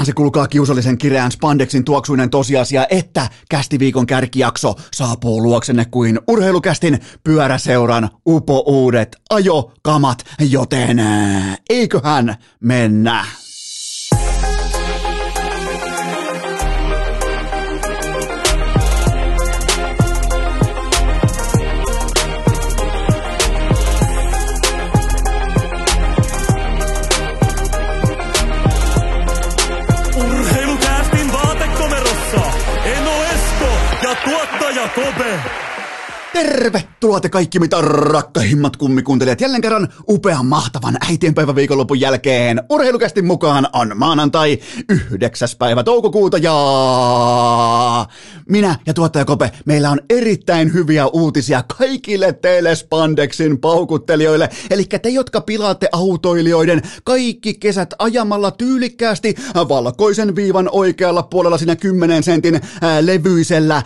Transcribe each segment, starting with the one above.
Onhan se kulkaa kiusallisen kireän spandexin tuoksuinen tosiasia, että kästiviikon kärkijakso saapuu luoksenne kuin urheilukästin pyöräseuran upo uudet ajokamat, joten eiköhän mennä. a tope. Tervetuloa te kaikki mitä rakkahimmat kummikuuntelijat jälleen kerran upean mahtavan äitienpäivän viikonlopun jälkeen. Urheilukästin mukaan on maanantai 9. päivä toukokuuta ja minä ja tuottaja Kope, meillä on erittäin hyviä uutisia kaikille teille Spandexin paukuttelijoille. Eli te, jotka pilaatte autoilijoiden kaikki kesät ajamalla tyylikkäästi valkoisen viivan oikealla puolella siinä 10 sentin levyisellä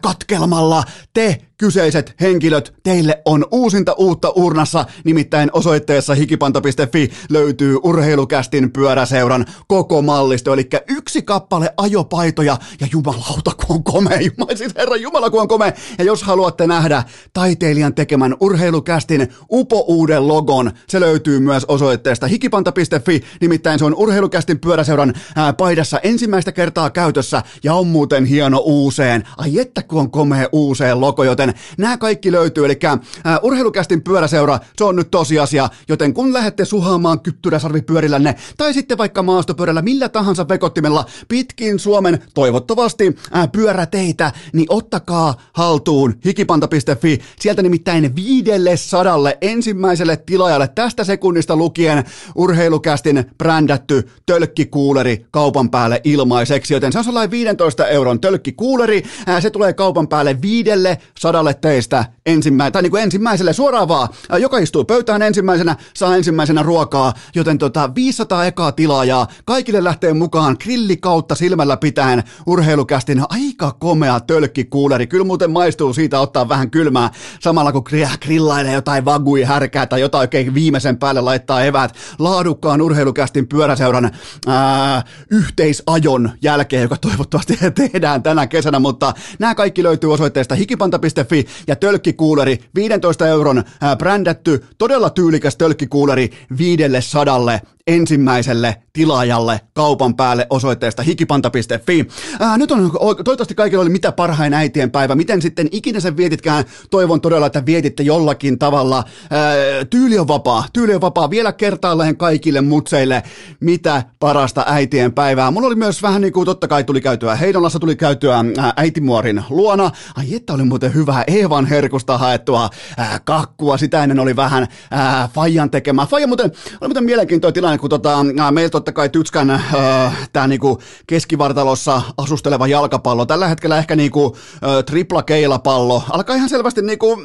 katkelmalla. Te kyseiset henkilöt, teille on uusinta uutta urnassa, nimittäin osoitteessa hikipanta.fi löytyy urheilukästin pyöräseuran koko mallisto, eli yksi kappale ajopaitoja ja jumalauta kun on komea, Jumala, siis herra Jumala kun on komea. Ja jos haluatte nähdä taiteilijan tekemän urheilukästin upo uuden logon, se löytyy myös osoitteesta hikipanta.fi, nimittäin se on urheilukästin pyöräseuran ää, paidassa ensimmäistä kertaa käytössä ja on muuten hieno uuseen. Ai että kun on komea uuseen logo, joten joten nämä kaikki löytyy, eli äh, urheilukästin pyöräseura, se on nyt tosiasia, joten kun lähdette suhaamaan kyttyräsarvipyörillänne, tai sitten vaikka maastopyörällä millä tahansa vekottimella pitkin Suomen toivottavasti äh, pyöräteitä, niin ottakaa haltuun hikipanta.fi, sieltä nimittäin viidelle sadalle ensimmäiselle tilaajalle tästä sekunnista lukien urheilukästin brändätty tölkkikuuleri kaupan päälle ilmaiseksi, joten se on sellainen 15 euron tölkkikuuleri, äh, se tulee kaupan päälle viidelle sadalle teistä ensimmä, tai niin kuin ensimmäiselle suoraan vaan. Joka istuu pöytään ensimmäisenä, saa ensimmäisenä ruokaa, joten tota 500 ekaa tilaajaa. Kaikille lähtee mukaan grilli kautta silmällä pitäen urheilukästin aika komea tölkkikuuleri. Kyllä muuten maistuu siitä ottaa vähän kylmää samalla kun grillailee jotain vagui härkää tai jotain oikein viimeisen päälle laittaa evät laadukkaan urheilukästin pyöräseuran ää, yhteisajon jälkeen, joka toivottavasti tehdään tänä kesänä, mutta nämä kaikki löytyy osoitteesta hikipanta.fi Fi ja tölkkikuuleri, 15 euron brändätty, todella tyylikäs tölkkikuuleri viidelle sadalle ensimmäiselle tilaajalle kaupan päälle osoitteesta hikipanta.fi. Ää, nyt on toivottavasti kaikilla oli mitä parhain äitien päivä. Miten sitten ikinä sen vietitkään, toivon todella, että vietitte jollakin tavalla. Ää, tyyli on vapaa, tyyli on vapaa. Vielä kertaalleen kaikille mutseille, mitä parasta äitien päivää. Mulla oli myös vähän niin kuin totta kai tuli käytyä Heidonlassa, tuli käytyä ää, äitimuorin luona. Ai että oli muuten hyvää Eevan herkusta haettua ää, kakkua. Sitä ennen oli vähän ää, Fajan tekemää. Faija muuten, oli muuten mielenkiintoinen tilanne, kun tota, meillä totta kai Tytskän äh, tämä niinku keskivartalossa asusteleva jalkapallo, tällä hetkellä ehkä niinku, äh, tripla keilapallo, alkaa ihan selvästi niinku,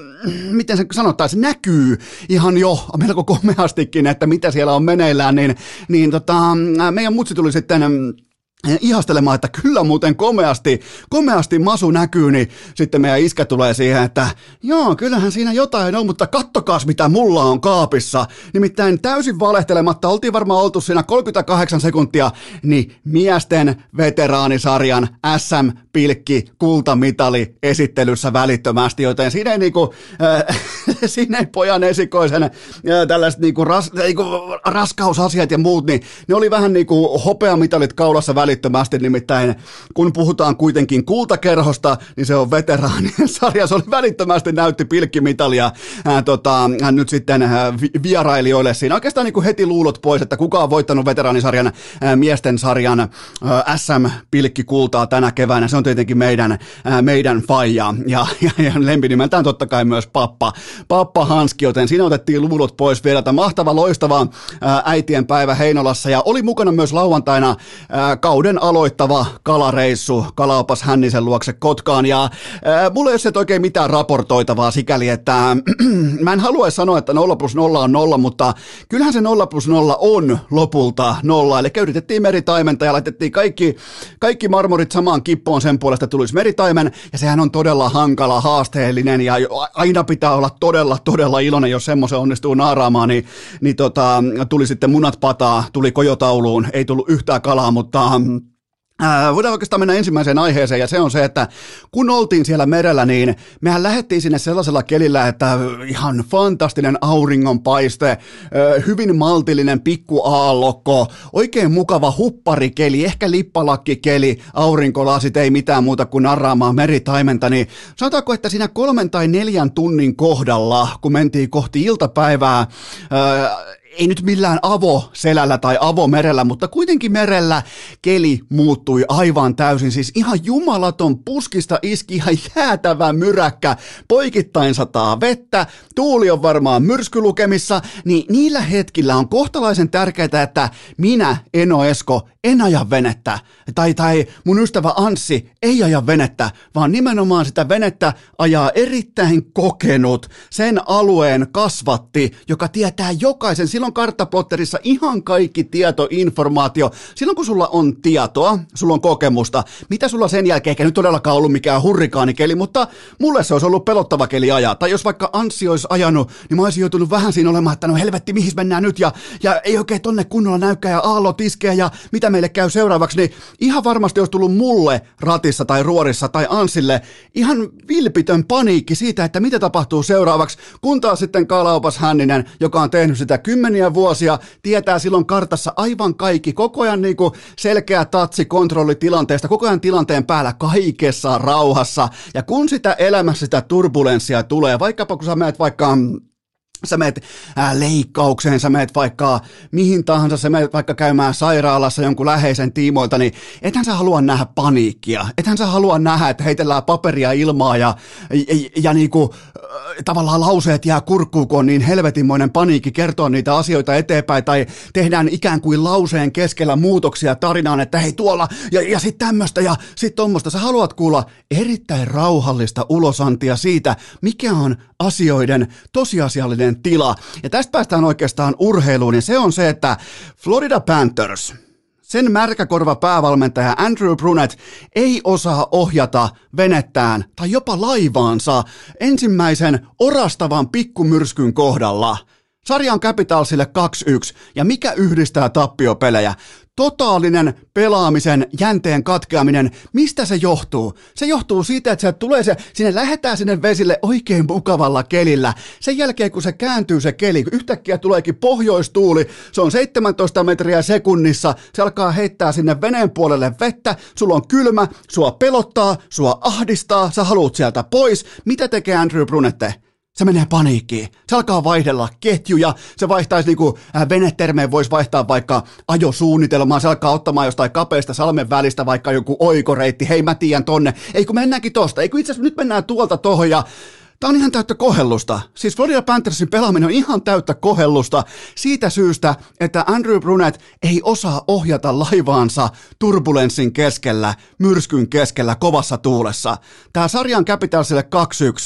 miten se sanottaisiin, näkyy ihan jo melko komeastikin, että mitä siellä on meneillään, niin, niin tota, meidän mutsi tuli sitten ihastelemaan, että kyllä muuten komeasti, komeasti masu näkyy, niin sitten meidän iskä tulee siihen, että joo, kyllähän siinä jotain on, mutta kattokaas mitä mulla on kaapissa. Nimittäin täysin valehtelematta, oltiin varmaan oltu siinä 38 sekuntia, niin miesten veteraanisarjan SM-pilkki kultamitali esittelyssä välittömästi, joten siinä ei, niinku, äh, siinä ei pojan esikoisen äh, tällaiset niinku ras, niinku raskausasiat ja muut, niin ne oli vähän niinku hopeamitalit kaulassa välittömästi välittömästi, nimittäin kun puhutaan kuitenkin kultakerhosta, niin se on veteraanien sarja, se oli välittömästi näytti pilkkimitalia ää, tota, nyt sitten ää, vierailijoille siinä. Oikeastaan niin kuin heti luulot pois, että kuka on voittanut veteraanisarjan ää, miesten sarjan ää, SM-pilkkikultaa tänä keväänä, se on tietenkin meidän, ää, meidän faija ja, ja, ja lempinimeltään totta kai myös pappa, pappa Hanski, joten siinä otettiin luulot pois vielä. Mahtava, loistava ää, äitien päivä Heinolassa ja oli mukana myös lauantaina ää, kauden aloittava kalareissu Kalaopas Hännisen luokse Kotkaan. Ja ää, mulla ei ole oikein mitään raportoitavaa sikäli, että äh, mä en halua sanoa, että 0 plus 0 on 0, mutta kyllähän se 0 plus 0 on lopulta 0, eli yritettiin meritaimenta ja laitettiin kaikki, kaikki marmorit samaan kippoon sen puolesta tulisi meritaimen. Ja sehän on todella hankala, haasteellinen ja aina pitää olla todella, todella iloinen, jos semmoisen onnistuu naaraamaan, niin, niin tota, tuli sitten munat pataa, tuli kojotauluun, ei tullut yhtään kalaa, mutta Äh, voidaan oikeastaan mennä ensimmäiseen aiheeseen ja se on se, että kun oltiin siellä merellä, niin mehän lähdettiin sinne sellaisella kelillä, että ihan fantastinen auringonpaiste, äh, hyvin maltillinen pikku aallokko, oikein mukava hupparikeli, ehkä lippalakkikeli, aurinkolasit, ei mitään muuta kuin narraamaan meritaimenta, niin sanotaanko, että siinä kolmen tai neljän tunnin kohdalla, kun mentiin kohti iltapäivää, äh, ei nyt millään avoselällä tai avomerellä, mutta kuitenkin merellä keli muuttui aivan täysin. Siis ihan jumalaton puskista iski ihan jäätävä myräkkä, poikittain sataa vettä, tuuli on varmaan myrskylukemissa, niin niillä hetkillä on kohtalaisen tärkeää, että minä, Eno Esko, en aja venettä, tai, tai mun ystävä Anssi ei aja venettä, vaan nimenomaan sitä venettä ajaa erittäin kokenut sen alueen kasvatti, joka tietää jokaisen, silloin karttaplotterissa ihan kaikki tieto, informaatio, silloin kun sulla on tietoa, sulla on kokemusta, mitä sulla sen jälkeen, eikä nyt todellakaan ollut mikään hurrikaanikeli, mutta mulle se olisi ollut pelottava keli ajaa, tai jos vaikka Anssi olisi ajanut, niin mä olisin joutunut vähän siinä olemaan, että no helvetti, mihin mennään nyt, ja, ja ei oikein tonne kunnolla näykää, ja aallot iskee, ja mitä meille käy seuraavaksi, niin ihan varmasti olisi tullut mulle ratissa tai ruorissa tai Ansille ihan vilpitön paniikki siitä, että mitä tapahtuu seuraavaksi, kun taas sitten Kalaupas Hänninen, joka on tehnyt sitä kymmeniä vuosia, tietää silloin kartassa aivan kaikki, koko ajan niin kuin selkeä tatsi kontrolli tilanteesta, koko ajan tilanteen päällä kaikessa rauhassa, ja kun sitä elämässä sitä turbulenssia tulee, vaikkapa kun sä menet vaikka sä meet leikkaukseen, sä meet vaikka mihin tahansa, sä meet vaikka käymään sairaalassa jonkun läheisen tiimoilta, niin ethän sä halua nähdä paniikkia. Ethän sä halua nähdä, että heitellään paperia ilmaa ja, ja, ja niinku, tavallaan lauseet jää kurkkuun, kun on niin helvetinmoinen paniikki kertoa niitä asioita eteenpäin, tai tehdään ikään kuin lauseen keskellä muutoksia tarinaan, että hei tuolla, ja, ja sitten tämmöistä, ja sitten tuommoista. Sä haluat kuulla erittäin rauhallista ulosantia siitä, mikä on asioiden tosiasiallinen tila. Ja tästä päästään oikeastaan urheiluun, ja se on se, että Florida Panthers – sen märkäkorva päävalmentaja Andrew Brunet ei osaa ohjata venettään tai jopa laivaansa ensimmäisen orastavan pikkumyrskyn kohdalla. Sarja on Capitalsille 2-1, ja mikä yhdistää tappiopelejä? Totaalinen pelaamisen jänteen katkeaminen, mistä se johtuu? Se johtuu siitä, että se tulee se, sinne lähetään sinne vesille oikein mukavalla kelillä. Sen jälkeen, kun se kääntyy se keli, yhtäkkiä tuleekin pohjoistuuli, se on 17 metriä sekunnissa, se alkaa heittää sinne veneen puolelle vettä, sulla on kylmä, sua pelottaa, sua ahdistaa, sä haluat sieltä pois. Mitä tekee Andrew Brunette? Se menee paniikkiin. Se alkaa vaihdella ketjuja, se vaihtaisi niinku, äh, venetermeen voisi vaihtaa vaikka ajosuunnitelmaa, se alkaa ottamaan jostain kapeasta salmen välistä vaikka joku oikoreitti, hei mä tiedän tonne, ei kun mennäänkin tosta, ei kun itse asiassa nyt mennään tuolta tohon ja Tämä on ihan täyttä kohellusta. Siis Florida Panthersin pelaaminen on ihan täyttä kohellusta siitä syystä, että Andrew Brunet ei osaa ohjata laivaansa turbulenssin keskellä, myrskyn keskellä, kovassa tuulessa. Tämä sarjan Capitalsille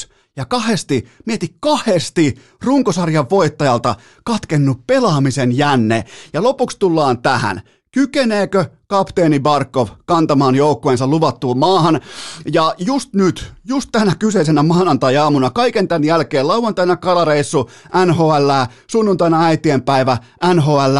2-1 ja kahdesti, mieti kahdesti runkosarjan voittajalta katkennut pelaamisen jänne. Ja lopuksi tullaan tähän. Kykeneekö kapteeni Barkov kantamaan joukkueensa luvattuun maahan? Ja just nyt, just tänä kyseisenä maanantai-aamuna, kaiken tämän jälkeen, lauantaina kalareissu, NHL, sunnuntaina äitienpäivä, NHL,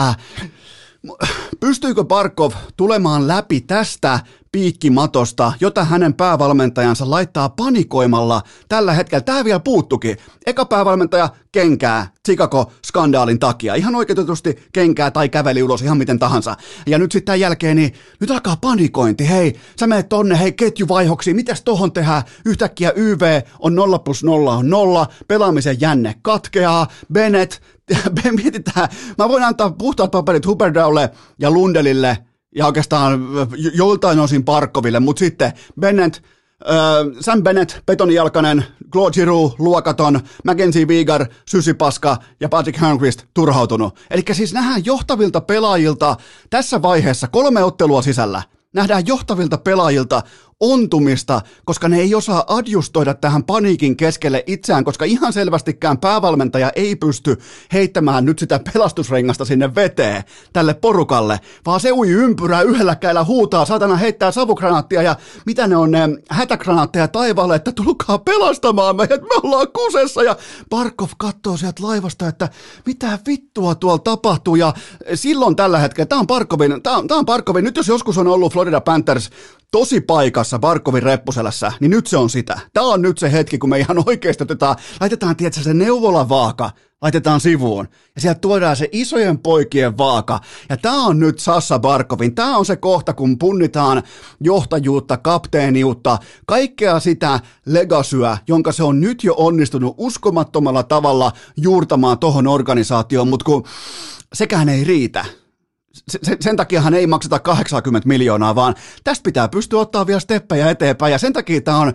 Pystyykö Barkov tulemaan läpi tästä piikkimatosta, jota hänen päävalmentajansa laittaa panikoimalla tällä hetkellä. Tämä vielä puuttukin. Eka päävalmentaja kenkää Chicago-skandaalin takia. Ihan oikeutetusti kenkää tai käveli ulos ihan miten tahansa. Ja nyt sitten tämän jälkeen, niin nyt alkaa panikointi. Hei, sä menet tonne, hei ketjuvaihoksi, mitäs tohon tehdään? Yhtäkkiä YV on 0 plus 0 on 0, pelaamisen jänne katkeaa, Bennett, mietitään, mä voin antaa puhtaat paperit Huberdaulle ja Lundelille ja oikeastaan joltain osin Parkkoville, mutta sitten Bennett, Sam Bennett, betonijalkainen, Claude Giroux, luokaton, Mackenzie Vigar, sysipaska ja Patrick Hörnqvist turhautunut. Eli siis nähdään johtavilta pelaajilta tässä vaiheessa kolme ottelua sisällä. Nähdään johtavilta pelaajilta ontumista, koska ne ei osaa adjustoida tähän paniikin keskelle itseään, koska ihan selvästikään päävalmentaja ei pysty heittämään nyt sitä pelastusrengasta sinne veteen tälle porukalle, vaan se ui ympyrää yhdellä käillä huutaa, saatana heittää savukranaattia ja mitä ne on ne hätäkranaatteja taivaalle, että tulkaa pelastamaan meidät, me ollaan kusessa. Ja Barkov katsoo sieltä laivasta, että mitä vittua tuolla tapahtuu? Ja silloin tällä hetkellä, tämä on Barkovin, tämä on, tämä on Barkovin, nyt jos joskus on ollut Florida Panthers tosi paikassa Barkovin reppuselässä, niin nyt se on sitä. Tämä on nyt se hetki, kun me ihan oikeasti otetaan, laitetaan tietysti se neuvolavaaka, laitetaan sivuun. Ja sieltä tuodaan se isojen poikien vaaka. Ja tämä on nyt Sassa Barkovin. Tämä on se kohta, kun punnitaan johtajuutta, kapteeniutta, kaikkea sitä legasyä, jonka se on nyt jo onnistunut uskomattomalla tavalla juurtamaan tohon organisaatioon, mutta kun sekään ei riitä sen, sen takiahan ei makseta 80 miljoonaa, vaan tästä pitää pystyä ottaa vielä steppejä eteenpäin, ja sen takia tämä on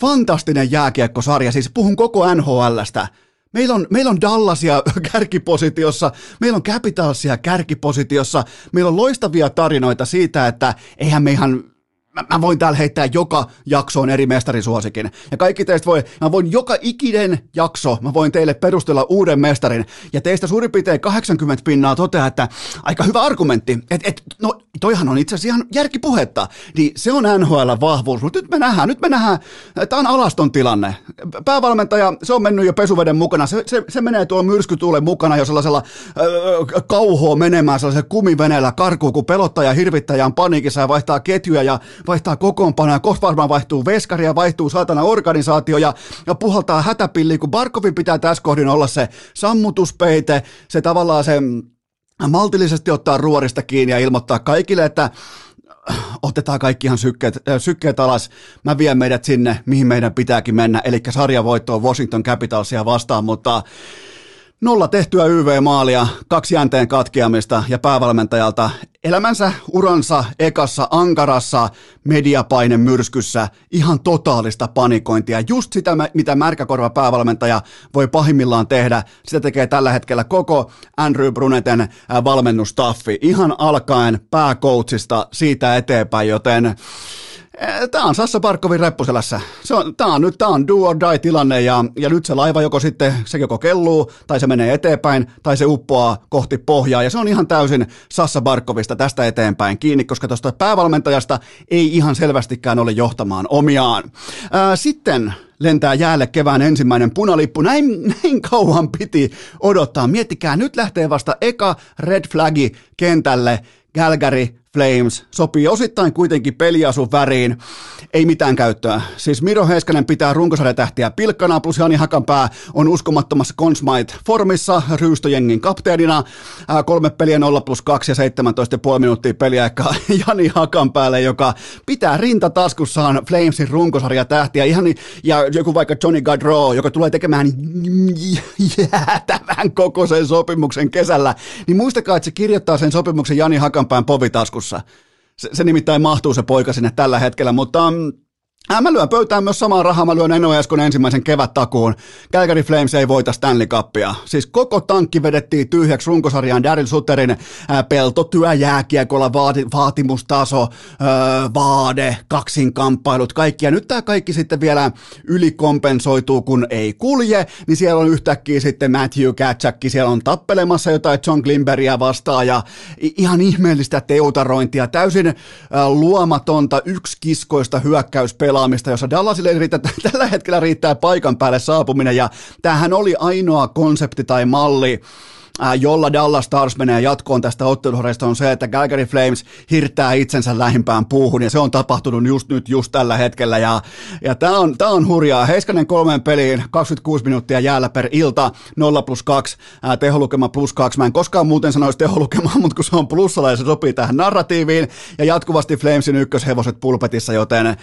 fantastinen jääkiekkosarja, siis puhun koko NHLstä. Meillä on, meillä on Dallasia kärkipositiossa, meillä on Capitalsia kärkipositiossa, meillä on loistavia tarinoita siitä, että eihän me ihan mä, mä voin täällä heittää joka jaksoon eri mestarisuosikin. Ja kaikki teistä voi, mä voin joka ikinen jakso, mä voin teille perustella uuden mestarin. Ja teistä suurin piirtein 80 pinnaa toteaa, että aika hyvä argumentti. Että et, no toihan on itse asiassa ihan järkipuhetta. Niin se on NHL vahvuus, mutta nyt me nähdään, nyt me nähdään, tämä on alaston tilanne. Päävalmentaja, se on mennyt jo pesuveden mukana, se, se, se menee tuo myrskytuulen mukana jo sellaisella äh, kauhoa menemään sellaisella kumiveneellä karkuun, kun pelottaja hirvittäjä on paniikissa ja vaihtaa ketjuja ja vaihtaa kokoonpanoja, kohta varmaan vaihtuu veskaria, vaihtuu saatana organisaatio ja, ja puhaltaa hätäpilliin, kun Barkovin pitää tässä kohdin olla se sammutuspeite, se tavallaan se mm, maltillisesti ottaa ruorista kiinni ja ilmoittaa kaikille, että äh, otetaan kaikki ihan sykkeet, äh, sykkeet alas, mä vien meidät sinne, mihin meidän pitääkin mennä, eli sarjavoittoon Washington Capitalsia vastaan, mutta Nolla tehtyä YV-maalia, kaksi jänteen katkeamista ja päävalmentajalta elämänsä uransa ekassa ankarassa mediapaine myrskyssä ihan totaalista panikointia. Just sitä, mitä märkäkorva päävalmentaja voi pahimmillaan tehdä, sitä tekee tällä hetkellä koko Andrew Bruneten valmennustaffi. Ihan alkaen pääcoachista siitä eteenpäin, joten tämä on Sassa Parkovin reppuselässä. Se on, tämä on nyt tämä on do or die tilanne ja, ja nyt se laiva joko sitten, se joko kelluu, tai se menee eteenpäin, tai se uppoaa kohti pohjaa. Ja se on ihan täysin Sassa Barkovista tästä eteenpäin kiinni, koska tuosta päävalmentajasta ei ihan selvästikään ole johtamaan omiaan. Ää, sitten lentää jäälle kevään ensimmäinen punalippu. Näin, näin kauan piti odottaa. Miettikää, nyt lähtee vasta eka red flagi kentälle. Calgary Flames sopii osittain kuitenkin peliasun väriin, ei mitään käyttöä. Siis Miro Heiskanen pitää runkosarjatähtiä pilkkana, plus Jani Hakanpää on uskomattomassa Consmite-formissa ryystöjengin kapteenina. Ää, kolme peliä 0 plus 2 ja 17,5 minuuttia peliaikaa Jani Hakanpäälle, joka pitää rintataskussaan Flamesin runkosarjatähtiä. Ihan, ja joku vaikka Johnny Gaudreau, joka tulee tekemään jäätävän kokoisen sopimuksen kesällä, niin muistakaa, että se kirjoittaa sen sopimuksen Jani Hakanpään povitaskussa taskussa. Se, se nimittäin mahtuu se poika sinne tällä hetkellä, mutta um, Äh, mä lyön pöytään myös samaa rahaa, mä lyön Eno Eskon ensimmäisen kevättakuun. Calgary Flames ei voita Stanley Cupia. Siis koko tankki vedettiin tyhjäksi runkosarjaan Daryl Sutterin äh, peltotyö, jääkiekolla, vaati, vaatimustaso, äh, vaade, kaksinkamppailut, kaikki. Ja nyt tämä kaikki sitten vielä ylikompensoituu, kun ei kulje, niin siellä on yhtäkkiä sitten Matthew Katchakki, siellä on tappelemassa jotain John Glimberia vastaan ja ihan ihmeellistä teutarointia, täysin äh, luomatonta yksikiskoista hyökkäyspeliä pelaamista, jossa Dallasille riitä, tällä hetkellä riittää paikan päälle saapuminen, ja tämähän oli ainoa konsepti tai malli, jolla Dallas Stars menee jatkoon tästä otteluhoreista on se, että Calgary Flames hirttää itsensä lähimpään puuhun ja se on tapahtunut just nyt, just tällä hetkellä ja, ja tämä on, tää on hurjaa. Heiskanen kolmeen peliin, 26 minuuttia jäällä per ilta, 0 plus 2, ää, teholukema plus 2. Mä en koskaan muuten sanoisi teholukema, mutta kun se on plussalla ja se sopii tähän narratiiviin ja jatkuvasti Flamesin ykköshevoset pulpetissa, joten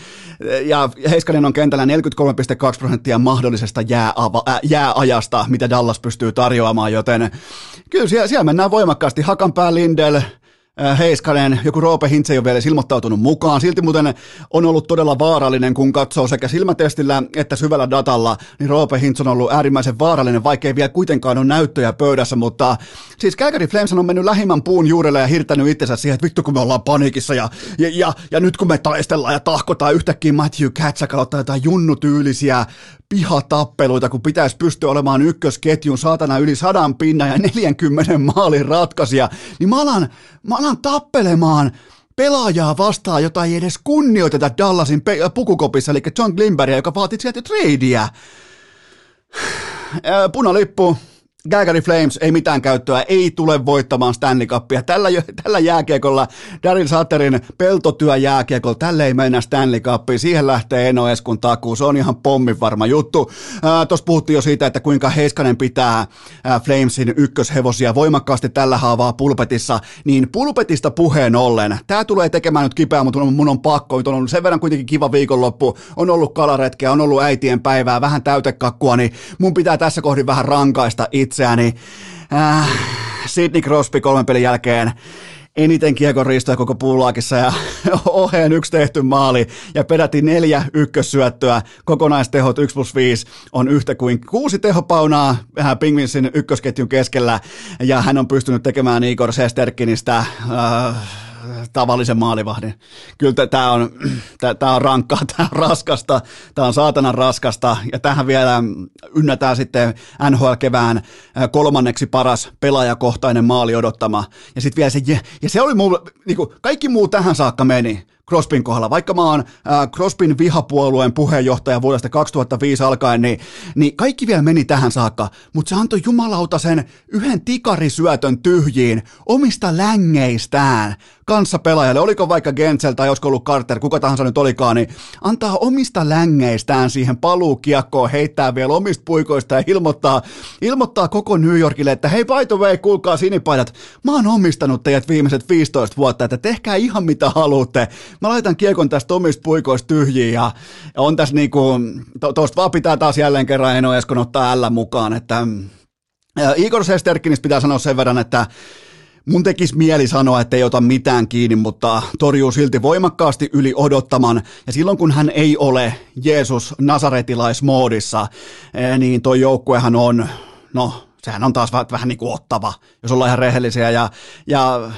ja Heiskanen on kentällä 43,2 prosenttia mahdollisesta jääava, ää, jääajasta, mitä Dallas pystyy tarjoamaan, joten kyllä siellä, siellä mennään voimakkaasti. Hakanpää, Lindel, Heiskanen, joku Roope Hintze ei ole vielä ilmoittautunut mukaan. Silti muuten on ollut todella vaarallinen, kun katsoo sekä silmätestillä että syvällä datalla, niin Roope Hintz on ollut äärimmäisen vaarallinen, vaikkei vielä kuitenkaan ole näyttöjä pöydässä, mutta siis Calgary Flames on mennyt lähimmän puun juurelle ja hirttänyt itsensä siihen, että vittu kun me ollaan panikissa ja, ja, ja, ja nyt kun me taistellaan ja tahkotaan yhtäkkiä Matthew Katsak aloittaa jotain junnutyylisiä pihatappeluita, kun pitäisi pystyä olemaan ykkösketjun saatana yli sadan pinnan ja 40 maalin ratkaisija, niin mä alan, mä alan tappelemaan pelaajaa vastaan, jota ei edes kunnioiteta Dallasin pe- pukukopissa, eli John Glimberia, joka vaati sieltä tradea. Punalippu, Calgary Flames ei mitään käyttöä, ei tule voittamaan Stanley Cupia. Tällä, tällä jääkiekolla, Daryl Satterin peltotyö jääkiekolla, tälle ei mennä Stanley Cupiin. Siihen lähtee Eno Eskun takuu, se on ihan pommin varma juttu. Tuossa puhuttiin jo siitä, että kuinka Heiskanen pitää ää, Flamesin ykköshevosia voimakkaasti tällä haavaa pulpetissa, niin pulpetista puheen ollen. Tämä tulee tekemään nyt kipeää, mutta mun on pakko. Nyt on ollut sen verran kuitenkin kiva viikonloppu, on ollut kalaretkeä, on ollut äitien päivää, vähän täytekakkua, niin mun pitää tässä kohdin vähän rankaista itse itseäni. Äh, Sidney Crosby kolmen pelin jälkeen eniten kiekon riistoja koko puulaakissa ja oheen yksi tehty maali ja peräti neljä ykkössyöttöä. Kokonaistehot 1 plus 5 on yhtä kuin kuusi tehopaunaa vähän Pingvinsin ykkösketjun keskellä ja hän on pystynyt tekemään Igor Sesterkinistä äh, tavallisen maalivahdin. Kyllä tämä on, tämä on rankkaa, tämä on raskasta, tämä on saatanan raskasta, ja tähän vielä ynnätään sitten NHL-kevään kolmanneksi paras pelaajakohtainen maali odottama. Ja sitten vielä se, ja se oli muu, niin kuin, kaikki muu tähän saakka meni. Crospin kohdalla. Vaikka mä oon Crospin vihapuolueen puheenjohtaja vuodesta 2005 alkaen, niin, niin kaikki vielä meni tähän saakka, mutta se antoi jumalauta sen yhden tikarisyötön tyhjiin omista längeistään kanssa pelaajalle, oliko vaikka Gensel tai olisiko ollut Carter, kuka tahansa nyt olikaan, niin antaa omista längeistään siihen paluukiekkoon, heittää vielä omista puikoista ja ilmoittaa, ilmoittaa koko New Yorkille, että hei by the way, kuulkaa sinipaidat, mä oon omistanut teidät viimeiset 15 vuotta, että tehkää ihan mitä haluatte. Mä laitan kiekon tästä omista puikoista tyhjiin ja on tässä niinku, tuosta vaan pitää taas jälleen kerran Eno Eskon ottaa L mukaan, että Igor Sesterkinistä pitää sanoa sen verran, että Mun tekisi mieli sanoa, että ei ota mitään kiinni, mutta torjuu silti voimakkaasti yli odottaman. Ja silloin kun hän ei ole Jeesus nasaretilaismoodissa, eh, niin toi joukkuehan on, no sehän on taas vähän, vähän niin kuin ottava, jos ollaan ihan rehellisiä. Ja, ja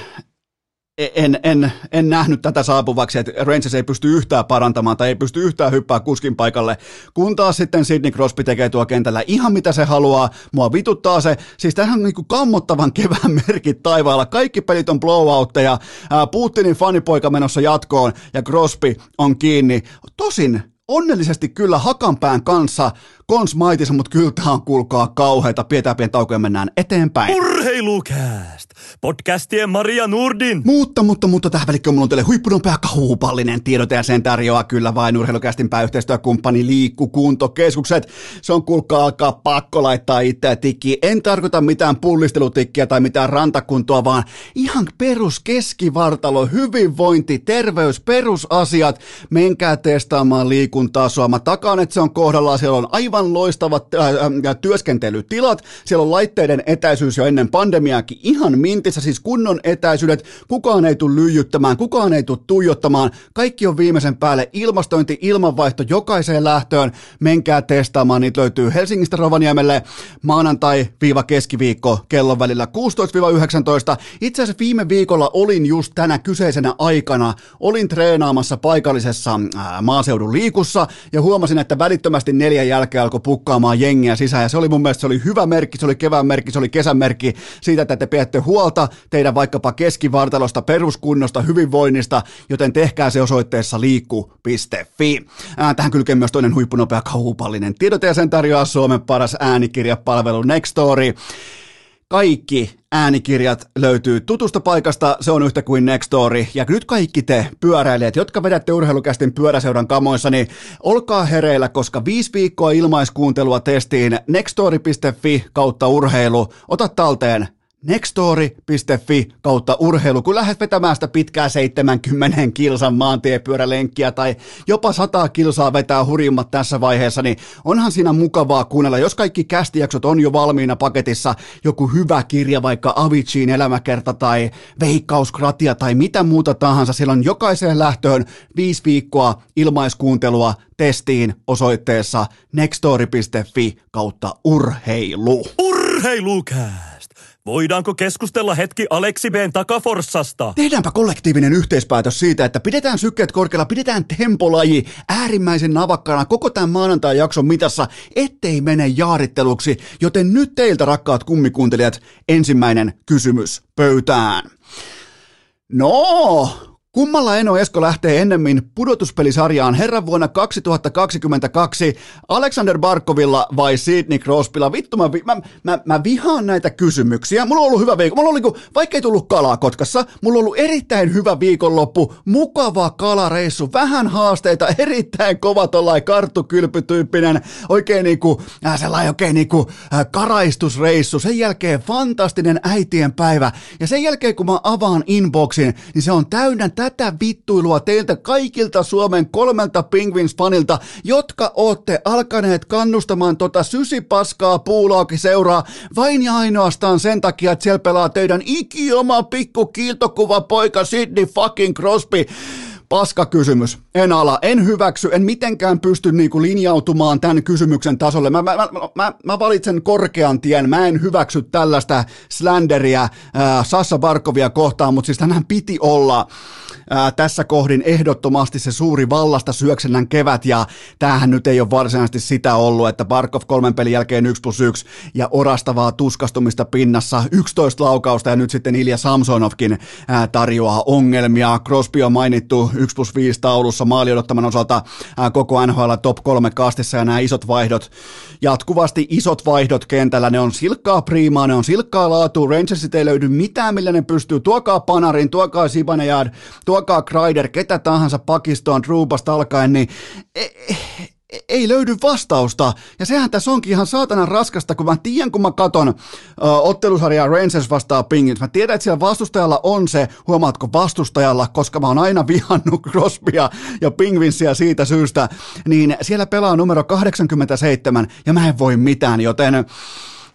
en, en, en nähnyt tätä saapuvaksi, että Rangers ei pysty yhtään parantamaan tai ei pysty yhtään hyppää kuskin paikalle, kun taas sitten Sidney Crosby tekee tuo kentällä ihan mitä se haluaa, mua vituttaa se, siis tähän on niin kuin kammottavan kevään merkit taivaalla, kaikki pelit on blowoutteja, Putinin fanipoika menossa jatkoon ja Crosby on kiinni, tosin onnellisesti kyllä Hakanpään kanssa Kons maitissa, mutta kyllä tämä on kuulkaa kauheita. Pidetään pieni tauko ja mennään eteenpäin. Urheilukääst! Podcastien Maria Nurdin. Mutta, mutta, mutta tähän välikköön mulla on teille huippunopea kahupallinen tiedote ja sen tarjoaa kyllä vain urheilukästin pääyhteistyökumppani Liikku Kuntokeskukset. Se on kuulkaa alkaa pakko laittaa itseä tikki. En tarkoita mitään pullistelutikkiä tai mitään rantakuntoa, vaan ihan perus keskivartalo, hyvinvointi, terveys, perusasiat. Menkää testaamaan liikuntasoa. Mä takaan, että se on kohdallaan. Siellä on aivan loistavat äh, äh, työskentelytilat, siellä on laitteiden etäisyys jo ennen pandemiaakin ihan mintissä, siis kunnon etäisyydet, kukaan ei tule lyijyttämään, kukaan ei tule tuijottamaan, kaikki on viimeisen päälle, ilmastointi, ilmanvaihto jokaiseen lähtöön, menkää testaamaan, niitä löytyy Helsingistä Rovaniemelle maanantai-keskiviikko kellon välillä 16-19. Itse asiassa viime viikolla olin just tänä kyseisenä aikana, olin treenaamassa paikallisessa äh, maaseudun liikussa ja huomasin, että välittömästi neljän jälkeen alkoi pukkaamaan jengiä sisään. Ja se oli mun mielestä se oli hyvä merkki, se oli kevään merkki, se oli kesän merkki siitä, että te pidätte huolta teidän vaikkapa keskivartalosta, peruskunnosta, hyvinvoinnista, joten tehkää se osoitteessa liikku.fi. Tähän kylkee myös toinen huippunopea kaupallinen tiedote ja sen tarjoaa Suomen paras äänikirjapalvelu Nextory. Kaikki äänikirjat löytyy tutusta paikasta, se on yhtä kuin Nextory. Ja nyt kaikki te pyöräilijät, jotka vedätte urheilukästin pyöräseuran kamoissa, niin olkaa hereillä, koska viisi viikkoa ilmaiskuuntelua testiin nextory.fi kautta urheilu. Ota talteen nextory.fi kautta urheilu, kun lähdet vetämään sitä pitkää 70 kilsan maantiepyörälenkkiä tai jopa 100 kilsaa vetää hurjimmat tässä vaiheessa, niin onhan siinä mukavaa kuunnella. Jos kaikki kästijaksot on jo valmiina paketissa, joku hyvä kirja, vaikka Aviciin elämäkerta tai Veikkauskratia tai mitä muuta tahansa, siellä on jokaiseen lähtöön viisi viikkoa ilmaiskuuntelua testiin osoitteessa nextory.fi kautta urheilu. Urheilukää! Voidaanko keskustella hetki Aleksi B:n takaforssasta? Tehdäänpä kollektiivinen yhteispäätös siitä, että pidetään sykkeet korkealla, pidetään tempolaji äärimmäisen navakkana koko tämän maanantai-jakson mitassa, ettei mene jaaritteluksi. Joten nyt teiltä, rakkaat kummikuuntelijat, ensimmäinen kysymys pöytään. No, Kummalla Eno Esko lähtee ennemmin pudotuspelisarjaan herran vuonna 2022 Alexander Barkovilla vai Sidney Crosbylla? Vittu, mä, mä, mä, mä vihaan näitä kysymyksiä. Mulla on ollut hyvä viikko. Mulla oli, niinku, vaikka ei tullut kalaa Kotkassa, mulla on ollut erittäin hyvä viikonloppu, mukava kalareissu, vähän haasteita, erittäin kova tollain karttukylpytyyppinen, oikein niinku, äh, sellainen oikein niinku äh, karaistusreissu. Sen jälkeen fantastinen äitien päivä. Ja sen jälkeen kun mä avaan inboxin, niin se on täynnä tätä vittuilua teiltä kaikilta Suomen kolmelta Penguins-fanilta, jotka ootte alkaneet kannustamaan tota sysipaskaa puulauki seuraa vain ja ainoastaan sen takia, että siellä pelaa teidän ikioma pikku kiiltokuva poika Sidney fucking Crosby. Paska kysymys. En ala, en hyväksy, en mitenkään pysty niinku linjautumaan tämän kysymyksen tasolle. Mä, mä, mä, mä, mä valitsen korkean tien, mä en hyväksy tällaista slanderiä ää, Sassa Barkovia kohtaan, mutta siis tänään piti olla ää, tässä kohdin ehdottomasti se suuri vallasta syöksennän kevät, ja tämähän nyt ei ole varsinaisesti sitä ollut, että Barkov kolmen pelin jälkeen 1 plus 1 ja orastavaa tuskastumista pinnassa, 11 laukausta ja nyt sitten Ilja Samsonovkin ää, tarjoaa ongelmia. Crosby on mainittu 1 plus 5 taulussa maali odottaman osalta ää, koko NHL top 3 kastissa ja nämä isot vaihdot, jatkuvasti isot vaihdot kentällä, ne on silkkaa priimaa, ne on silkkaa laatua, Rangersit ei löydy mitään, millä ne pystyy, tuokaa Panarin, tuokaa Sibanejad, tuokaa Kreider, ketä tahansa pakistoon Trubasta alkaen, niin e, e, ei löydy vastausta. Ja sehän tässä onkin ihan saatanan raskasta, kun mä tiedän, kun mä katon uh, ottelusarjaa Rangers vastaa Pingins. Mä tiedän, että siellä vastustajalla on se, huomaatko vastustajalla, koska mä oon aina vihannut Crosbya ja Pingvinsia siitä syystä, niin siellä pelaa numero 87 ja mä en voi mitään, joten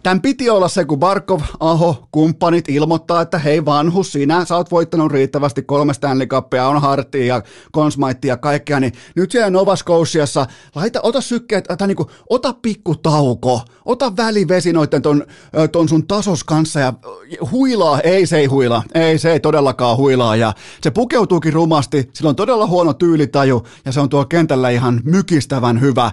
Tämän piti olla se, kun Barkov, Aho, kumppanit ilmoittaa, että hei vanhus, sinä, sä oot voittanut riittävästi kolme Stanley Cupia, on Hartia ja Consmite ja kaikkea, niin nyt siellä Nova Scotiassa, laita, ota sykkeet, tai niin kuin, ota pikku tauko, ota välivesi noiden ton, ton sun tasos kanssa ja huilaa, ei se ei huilaa, ei se ei todellakaan huilaa ja se pukeutuukin rumasti, sillä on todella huono tyylitaju ja se on tuo kentällä ihan mykistävän hyvä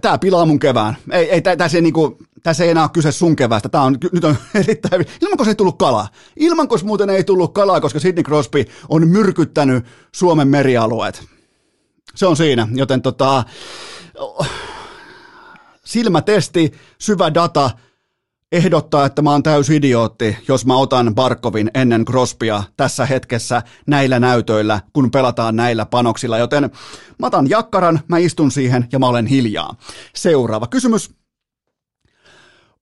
tämä pilaa mun kevään. Ei, ei tässä ei, niinku, tässä ei enää ole kyse sun keväästä. Tämä on, nyt on erittäin... Ilman, ei tullut kalaa. Ilman, muuten ei tullut kalaa, koska Sidney Crosby on myrkyttänyt Suomen merialueet. Se on siinä, joten tota, silmätesti, syvä data, ehdottaa, että mä oon täys idiootti, jos mä otan Barkovin ennen Crosbya tässä hetkessä näillä näytöillä, kun pelataan näillä panoksilla, joten mä otan jakkaran, mä istun siihen ja mä olen hiljaa. Seuraava kysymys.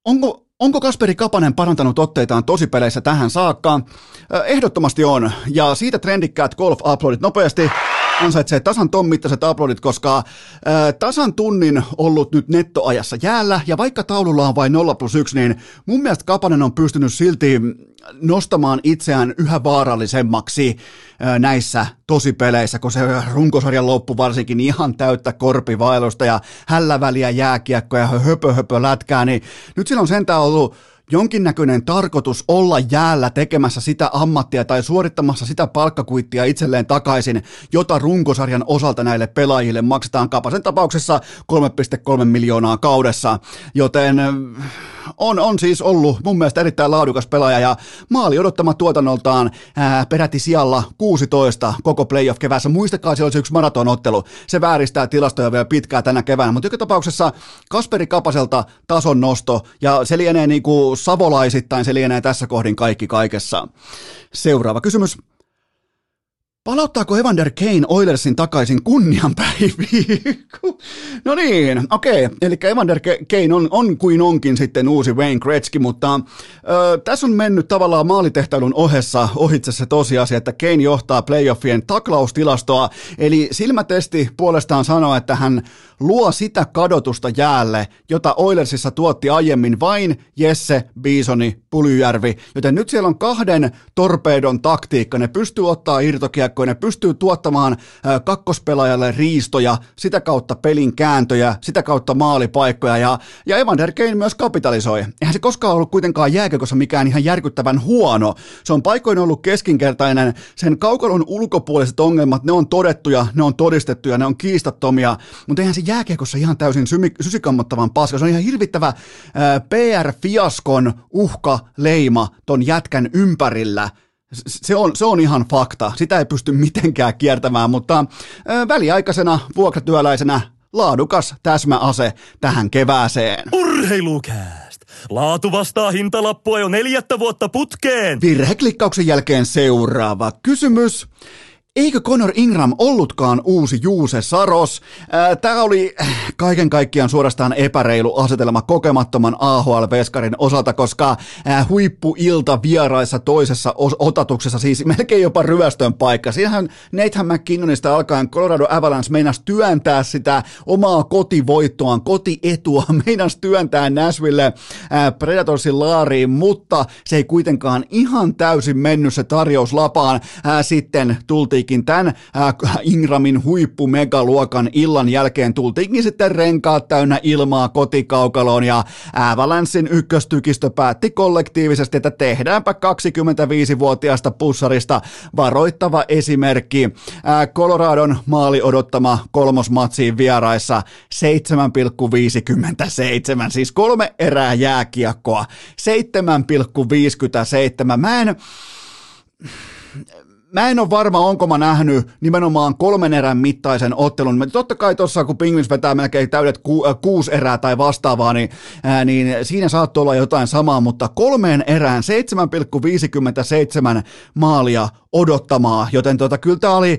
Onko, onko Kasperi Kapanen parantanut otteitaan tosipeleissä tähän saakka? Ehdottomasti on, ja siitä trendikkäät golf-uploadit nopeasti ansaitsee tasan ton mittaiset aplodit, koska ää, tasan tunnin ollut nyt nettoajassa jäällä, ja vaikka taululla on vain 0 plus 1, niin mun mielestä Kapanen on pystynyt silti nostamaan itseään yhä vaarallisemmaksi ää, näissä tosipeleissä, kun se runkosarjan loppu varsinkin ihan täyttä korpivailusta ja hälläväliä jääkiekkoja ja höpö höpö lätkää, niin nyt sillä on sentään ollut jonkinnäköinen tarkoitus olla jäällä tekemässä sitä ammattia tai suorittamassa sitä palkkakuittia itselleen takaisin, jota runkosarjan osalta näille pelaajille maksetaan Kapasen tapauksessa 3,3 miljoonaa kaudessa, joten on, on siis ollut mun mielestä erittäin laadukas pelaaja ja maali odottama tuotannoltaan ää, peräti sijalla 16 koko playoff kevässä. Muistakaa, se olisi yksi maratonottelu. Se vääristää tilastoja vielä pitkään tänä keväänä, mutta joka tapauksessa Kasperi Kapaselta tason nosto ja se lienee niin kuin savolaisittain, se lienee tässä kohdin kaikki kaikessa. Seuraava kysymys. Palauttaako Evander Kane Oilersin takaisin kunnianpäiviin? no niin, okei. Okay. Eli Evander Kane on, on kuin onkin sitten uusi Wayne Gretzky, mutta ö, tässä on mennyt tavallaan maalitehtälun ohessa ohitse se tosiasia, että Kane johtaa playoffien taklaustilastoa. Eli silmätesti puolestaan sanoo, että hän luo sitä kadotusta jäälle, jota Oilersissa tuotti aiemmin vain Jesse, Bisoni, Pulyjärvi, joten nyt siellä on kahden torpeedon taktiikka, ne pystyy ottaa irtokiekkoja, ne pystyy tuottamaan kakkospelaajalle riistoja, sitä kautta pelin kääntöjä, sitä kautta maalipaikkoja ja, ja Evander Kane myös kapitalisoi. Eihän se koskaan ollut kuitenkaan jääkökossa mikään ihan järkyttävän huono. Se on paikoin ollut keskinkertainen, sen kaukalon ulkopuoliset ongelmat, ne on todettuja, ne on todistettuja, ne on kiistattomia, mutta eihän se jääkiekossa ihan täysin sysikammottavan paska. Se on ihan hirvittävä PR-fiaskon uhka leima ton jätkän ympärillä. Se on, se on ihan fakta. Sitä ei pysty mitenkään kiertämään, mutta väliaikaisena vuokratyöläisenä laadukas täsmäase tähän kevääseen. Urheilukääst! Laatu vastaa hintalappua jo neljättä vuotta putkeen. Virheklikkauksen jälkeen seuraava kysymys. Eikö Conor Ingram ollutkaan uusi Juuse Saros? Tämä oli kaiken kaikkiaan suorastaan epäreilu asetelma kokemattoman AHL-veskarin osalta, koska huippuilta vieraissa toisessa otatuksessa, siis melkein jopa ryöstön paikka. Siinähän Nathan McKinnonista alkaen Colorado Avalanche meinas työntää sitä omaa kotivoittoaan, kotietua, meinas työntää Nashville Predatorsin laariin, mutta se ei kuitenkaan ihan täysin mennyt se tarjous lapaan. Sitten tultiin tultiinkin tämän äh, Ingramin huippu megaluokan illan jälkeen tultiinkin sitten renkaat täynnä ilmaa kotikaukaloon ja Avalanssin ykköstykistö päätti kollektiivisesti, että tehdäänpä 25-vuotiaasta pussarista varoittava esimerkki. Äh, Coloradon maali odottama kolmosmatsiin vieraissa 7,57, siis kolme erää jääkiekkoa, 7,57. Mä en mä en ole varma, onko mä nähnyt nimenomaan kolmen erän mittaisen ottelun. Totta kai tuossa, kun Penguins vetää melkein täydet ku, äh, kuusi erää tai vastaavaa, niin, ää, niin siinä saattoi olla jotain samaa, mutta kolmeen erään 7,57 maalia odottamaa, joten tota, kyllä tämä oli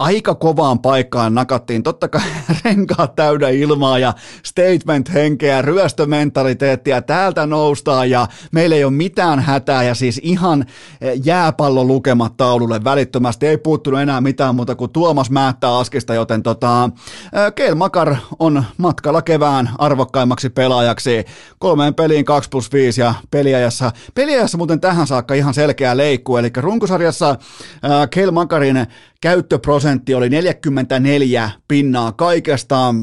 aika kovaan paikkaan nakattiin. Totta kai renkaat täydä ilmaa ja statement-henkeä, ryöstömentaliteettia, täältä noustaan ja meillä ei ole mitään hätää ja siis ihan eh, jääpallo lukemat taululle välittömästi. Ei puuttunut enää mitään muuta kuin Tuomas Määttää Askista, joten tota, eh, Keil Makar on matkalla kevään arvokkaimmaksi pelaajaksi. Kolmeen peliin 2 plus 5 ja peliajassa, peliajassa muuten tähän saakka ihan selkeä leikku, eli runkosarjassa Keil Makarin käyttöprosentti oli 44 pinnaa kaikesta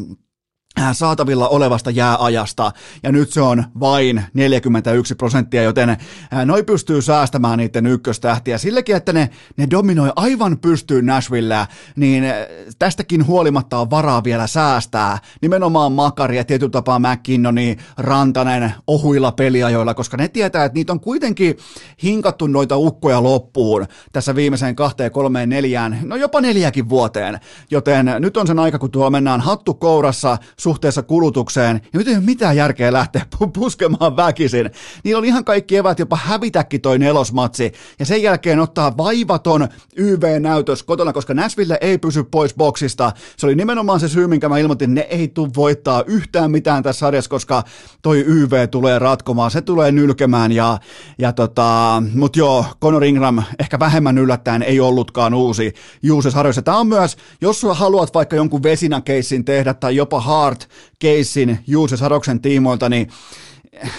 saatavilla olevasta jääajasta, ja nyt se on vain 41 prosenttia, joten äh, noi pystyy säästämään niiden ykköstähtiä. Silläkin, että ne, ne dominoi aivan pystyyn Nashville, niin äh, tästäkin huolimatta on varaa vielä säästää. Nimenomaan Makari ja tietyllä tapaa McKinnoni, Rantanen ohuilla peliajoilla, koska ne tietää, että niitä on kuitenkin hinkattu noita ukkoja loppuun tässä viimeiseen kahteen, kolmeen, neljään, no jopa neljäkin vuoteen. Joten nyt on sen aika, kun tuolla mennään hattu kourassa, suhteessa kulutukseen, ja nyt ei ole mitään järkeä lähteä puskemaan väkisin. Niillä on ihan kaikki evät jopa hävitäkin toi nelosmatsi, ja sen jälkeen ottaa vaivaton YV-näytös kotona, koska Nashville ei pysy pois boksista. Se oli nimenomaan se syy, minkä mä ilmoitin, ne ei tule voittaa yhtään mitään tässä sarjassa, koska toi YV tulee ratkomaan, se tulee nylkemään, ja, ja tota, mut joo, Conor Ingram ehkä vähemmän yllättäen ei ollutkaan uusi Juuse sarjassa. Tämä on myös, jos sulla haluat vaikka jonkun vesinäkeissin tehdä tai jopa hard Hart-keissin Juuse Saroksen tiimoilta, niin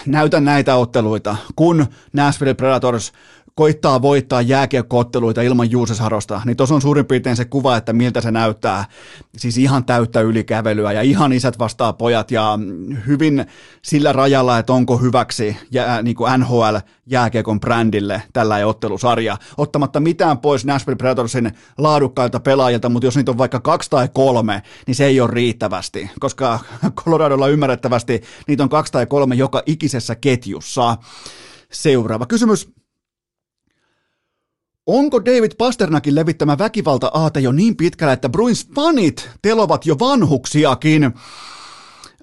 näytän näitä otteluita, kun Nashville Predators koittaa voittaa jääkiekkootteluita ilman Juusesarosta, niin tuossa on suurin piirtein se kuva, että miltä se näyttää. Siis ihan täyttä ylikävelyä ja ihan isät vastaa pojat ja hyvin sillä rajalla, että onko hyväksi jää, niin kuin NHL jääkiekon brändille tällä ottelusarja. Ottamatta mitään pois Nashville Predatorsin laadukkailta pelaajilta, mutta jos niitä on vaikka kaksi tai kolme, niin se ei ole riittävästi, koska Coloradolla ymmärrettävästi niitä on kaksi tai kolme joka ikisessä ketjussa. Seuraava kysymys. Onko David Pasternakin levittämä väkivalta-aate jo niin pitkällä, että Bruins fanit telovat jo vanhuksiakin?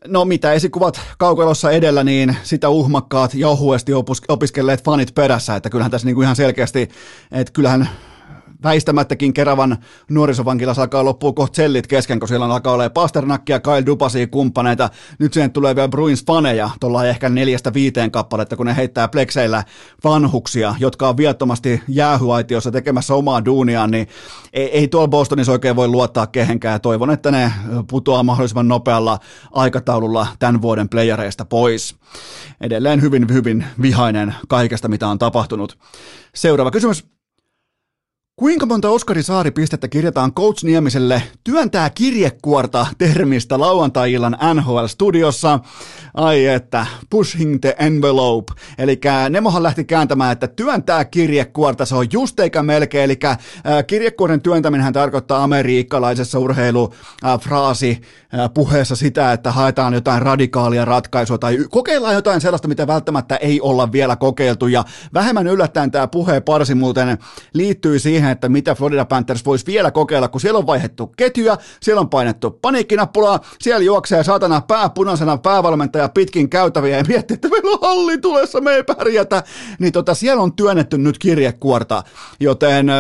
No mitä esikuvat kaukalossa edellä, niin sitä uhmakkaat ja ohuesti opiskelleet fanit perässä, että kyllähän tässä niinku ihan selkeästi, että kyllähän väistämättäkin Keravan nuorisovankilassa alkaa loppua kohta sellit kesken, kun siellä alkaa olla Pasternakkia, Kyle Dupasi kumppaneita. Nyt siihen tulee vielä Bruins faneja, tuolla ehkä neljästä viiteen kappaletta, kun ne heittää plekseillä vanhuksia, jotka on viattomasti jäähyaitiossa tekemässä omaa duuniaan, niin ei, ei tuolla Bostonissa oikein voi luottaa kehenkään. Toivon, että ne putoaa mahdollisimman nopealla aikataululla tämän vuoden playereista pois. Edelleen hyvin, hyvin vihainen kaikesta, mitä on tapahtunut. Seuraava kysymys. Kuinka monta Oskari Saari-pistettä kirjataan Coach Niemiselle työntää kirjekuorta termistä lauantai-illan NHL-studiossa? Ai että, pushing the envelope. Eli Nemohan lähti kääntämään, että työntää kirjekuorta, se on just eikä melkein. Eli kirjekuoren työntäminen tarkoittaa amerikkalaisessa urheilufraasi puheessa sitä, että haetaan jotain radikaalia ratkaisua tai kokeillaan jotain sellaista, mitä välttämättä ei olla vielä kokeiltu. Ja vähemmän yllättäen tämä puheen parsi muuten liittyy siihen, että mitä Florida Panthers voisi vielä kokeilla, kun siellä on vaihdettu ketjuja, siellä on painettu paniikkinappulaa, siellä juoksee saatana pää punaisena päävalmentaja pitkin käytäviä ja miettii, että meillä on halli tulessa, me ei pärjätä. Niin tota, siellä on työnnetty nyt kirjekuorta, joten äh,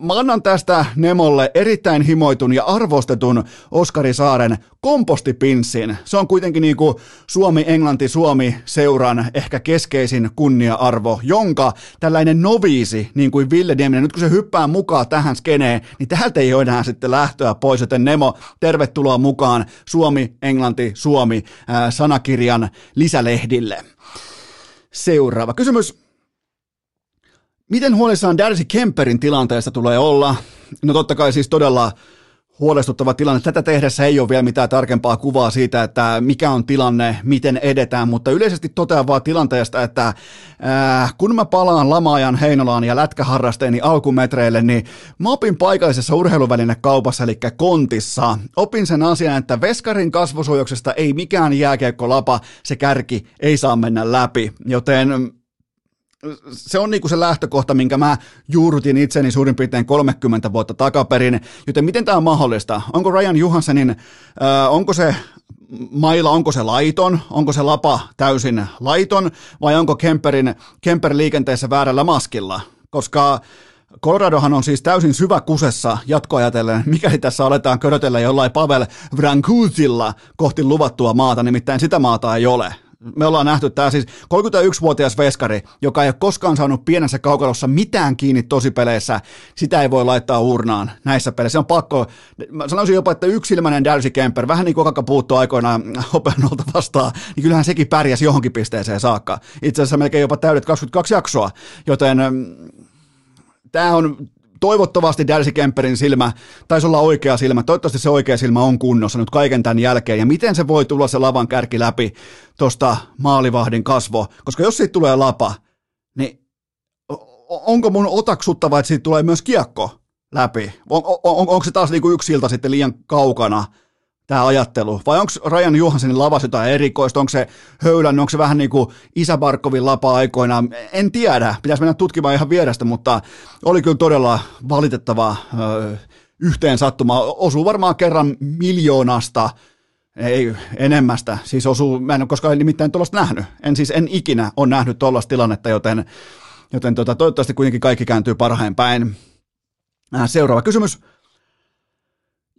mä annan tästä Nemolle erittäin himoitun ja arvostetun Oskari Saaren kompostipinssin. Se on kuitenkin niin kuin Suomi-Englanti-Suomi-seuran ehkä keskeisin kunnia-arvo, jonka tällainen noviisi, niin kuin Ville Dieminen, nyt kun se hyppää mukaan tähän skeneen, niin täältä ei ole enää sitten lähtöä pois, joten Nemo, tervetuloa mukaan Suomi-Englanti-Suomi sanakirjan lisälehdille. Seuraava kysymys. Miten huolissaan Darcy Kemperin tilanteesta tulee olla? No totta kai siis todella huolestuttava tilanne. Tätä tehdessä ei ole vielä mitään tarkempaa kuvaa siitä, että mikä on tilanne, miten edetään, mutta yleisesti totean vaan tilanteesta, että äh, kun mä palaan lamaajan Heinolaan ja lätkäharrasteeni alkumetreille, niin mä opin paikallisessa urheiluvälinekaupassa, eli Kontissa. Opin sen asian, että veskarin kasvosuojuksesta ei mikään jääkiekkolapa, se kärki ei saa mennä läpi, joten se on niinku se lähtökohta, minkä mä juurrutin itseni suurin piirtein 30 vuotta takaperin. Joten miten tämä on mahdollista? Onko Ryan Johanssonin, äh, onko se mailla, onko se laiton, onko se lapa täysin laiton, vai onko Kemperin, Kemper liikenteessä väärällä maskilla? Koska Coloradohan on siis täysin syvä kusessa jatkoajatellen, mikäli tässä aletaan körötellä jollain Pavel Vrankuzilla kohti luvattua maata, nimittäin sitä maata ei ole me ollaan nähty tämä siis 31-vuotias veskari, joka ei ole koskaan saanut pienessä kaukalossa mitään kiinni tosipeleissä, sitä ei voi laittaa urnaan näissä peleissä. Se on pakko, mä sanoisin jopa, että yksilmäinen Darcy Kemper, vähän niin kuin Kaka puuttuu aikoinaan Hopenolta vastaan, niin kyllähän sekin pärjäsi johonkin pisteeseen saakka. Itse asiassa melkein jopa täydet 22 jaksoa, joten mm, tämä on toivottavasti Darcy Kemperin silmä, taisi olla oikea silmä, toivottavasti se oikea silmä on kunnossa nyt kaiken tämän jälkeen, ja miten se voi tulla se lavan kärki läpi tuosta maalivahdin kasvo, koska jos siitä tulee lapa, niin onko mun otaksuttava, että siitä tulee myös kiekko läpi? On, on, on, onko se taas niinku yksi ilta sitten liian kaukana tämä ajattelu? Vai onko Ryan Johanssonin lavas jotain erikoista? Onko se höylän, onko se vähän niin kuin Isä Barkovin lapa aikoinaan? En tiedä, pitäisi mennä tutkimaan ihan vierestä, mutta oli kyllä todella valitettava ö, yhteen sattuma. Osuu varmaan kerran miljoonasta ei enemmästä, siis osuu, mä en ole koskaan nimittäin tuollaista nähnyt. En siis en ikinä ole nähnyt tuollaista tilannetta, joten, joten tota, toivottavasti kuitenkin kaikki kääntyy parhain päin. Seuraava kysymys.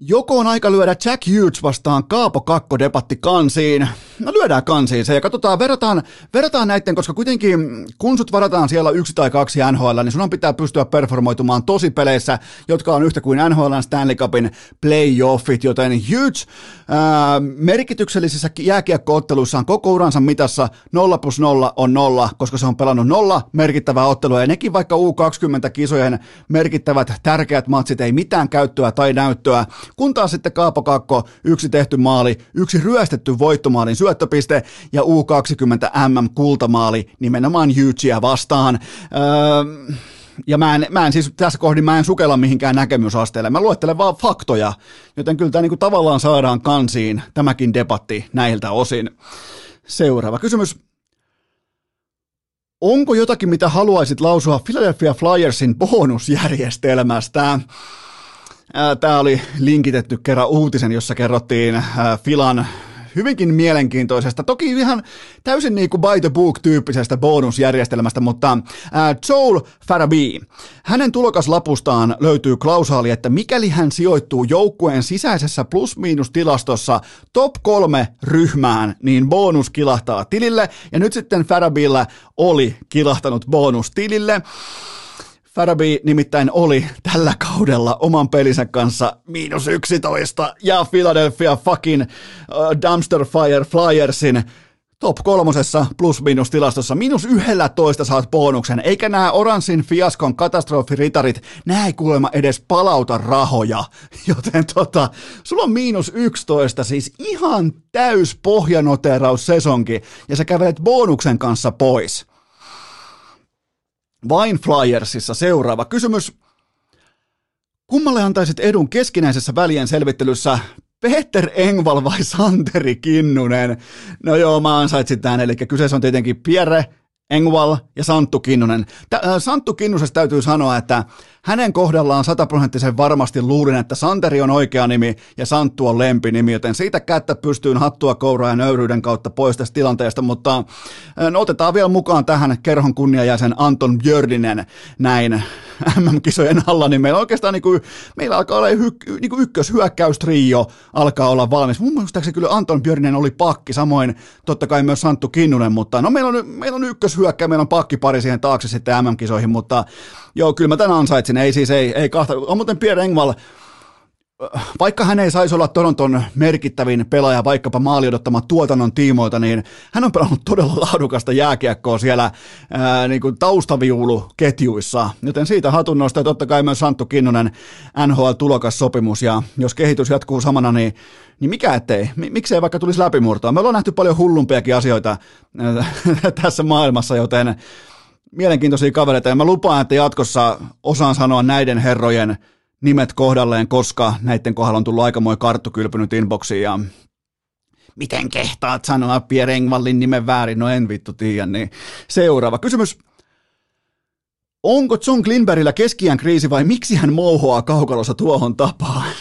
Joko on aika lyödä Jack Hughes vastaan Kaapo Kakko debatti kansiin? No lyödään kansiin se ja katsotaan, verrataan, verrataan näiden, koska kuitenkin kun sut varataan siellä yksi tai kaksi NHL, niin sun pitää pystyä performoitumaan tosi peleissä, jotka on yhtä kuin NHL Stanley Cupin playoffit, joten Hughes ää, merkityksellisissä jääkiekkootteluissaan koko uransa mitassa. 0 plus 0 on 0, koska se on pelannut nolla merkittävää ottelua. Ja nekin vaikka U20-kisojen merkittävät tärkeät matsit ei mitään käyttöä tai näyttöä, kun taas sitten Kaapo Kakko, yksi tehty maali, yksi ryöstetty voittomaalin syöttöpiste ja U20 MM kultamaali nimenomaan Hughesia vastaan. Öö, ja mä en, mä en siis tässä kohdin mä en sukella mihinkään näkemysasteelle. Mä luettelen vaan faktoja, joten kyllä tämä niinku tavallaan saadaan kansiin tämäkin debatti näiltä osin. Seuraava kysymys. Onko jotakin, mitä haluaisit lausua Philadelphia Flyersin bonusjärjestelmästä? Tämä oli linkitetty kerran uutisen, jossa kerrottiin Filan hyvinkin mielenkiintoisesta, toki ihan täysin niin kuin by the book-tyyppisestä bonusjärjestelmästä, mutta äh, Joel Farabi, hänen tulokaslapustaan löytyy klausaali, että mikäli hän sijoittuu joukkueen sisäisessä plus-miinus-tilastossa top kolme ryhmään, niin bonus kilahtaa tilille, ja nyt sitten Farabilla oli kilahtanut bonus tilille. Farabi nimittäin oli tällä kaudella oman pelinsä kanssa miinus 11 ja Philadelphia fucking uh, Dumpster Fire Flyersin top kolmosessa plus-minus tilastossa. Yhdellä toista saat bonuksen, eikä nämä oranssin fiaskon katastrofiritarit, nämä ei kuulemma edes palauta rahoja. Joten tota, sulla on miinus 11, siis ihan täys pohjanoteraus sesonki, ja sä kävelet bonuksen kanssa pois. Vain Flyersissa seuraava kysymys. Kummalle antaisit edun keskinäisessä välien selvittelyssä Peter Engval vai Santeri Kinnunen? No joo, mä ansaitsin tämän, eli kyseessä on tietenkin Pierre Engval ja Santtu Kinnunen. Äh, Santtu Kinnusesta täytyy sanoa, että hänen kohdallaan sataprosenttisen varmasti luulin, että Santeri on oikea nimi ja Santtu on lempinimi, joten siitä kättä pystyyn hattua kouraa ja nöyryyden kautta pois tästä tilanteesta, mutta no, otetaan vielä mukaan tähän kerhon kunniajäsen Anton Björdinen näin MM-kisojen alla, niin meillä oikeastaan niin kuin, meillä alkaa olla hy, niin kuin ykköshyökkäystrio alkaa olla valmis. Mun mielestä kyllä Anton Björninen oli pakki, samoin totta kai myös Santtu Kinnunen, mutta no meillä on, meillä on ykköshyökkäjä, meillä on pakkipari siihen taakse sitten MM-kisoihin, mutta joo, kyllä mä tämän ansaitsin, ei siis, ei, ei kahta, on muuten Pierre Engvall, vaikka hän ei saisi olla Toronton merkittävin pelaaja vaikkapa maali odottamaan tuotannon tiimoilta, niin hän on pelannut todella laadukasta jääkiekkoa siellä ää, niin kuin taustaviuluketjuissa. Joten siitä hatunnosta ja totta kai myös Santtu Kinnunen NHL-tulokassopimus. Ja jos kehitys jatkuu samana, niin, niin mikä ettei? Miksei vaikka tulisi läpimurtoa? Me ollaan nähty paljon hullumpiakin asioita ää, tässä maailmassa, joten mielenkiintoisia kavereita. Ja mä lupaan, että jatkossa osaan sanoa näiden herrojen – nimet kohdalleen, koska näiden kohdalla on tullut aikamoinen karttu kylpynyt inboxiin ja miten kehtaat sanoa Pierre Engvallin nimen väärin, no en vittu tiedä, niin seuraava kysymys. Onko John Klinbergillä keskiään kriisi vai miksi hän mouhoaa kaukalossa tuohon tapaan?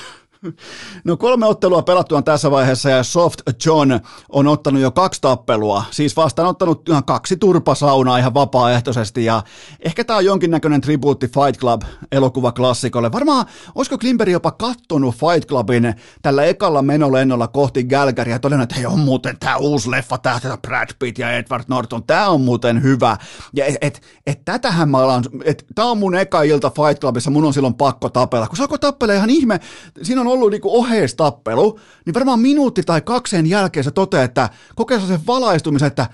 No kolme ottelua pelattuaan tässä vaiheessa ja Soft John on ottanut jo kaksi tappelua, siis vastaanottanut ihan kaksi turpasaunaa ihan vapaaehtoisesti ja ehkä tämä on jonkinnäköinen tribuutti Fight Club elokuvaklassikolle. Varmaan, olisiko Klimber jopa kattonut Fight Clubin tällä ekalla menolennolla kohti Galgaria ja todennut, että hei on muuten tämä uusi leffa, tämä Brad Pitt ja Edward Norton, tämä on muuten hyvä. Ja et, et, et tätähän mä alan, että tämä on mun eka ilta Fight Clubissa, mun on silloin pakko tapella. Kun saako tappele ihan ihme, siinä on ollut niinku oheistappelu, niin varmaan minuutti tai kakseen jälkeen se toteaa, että kokee sen valaistumisen, että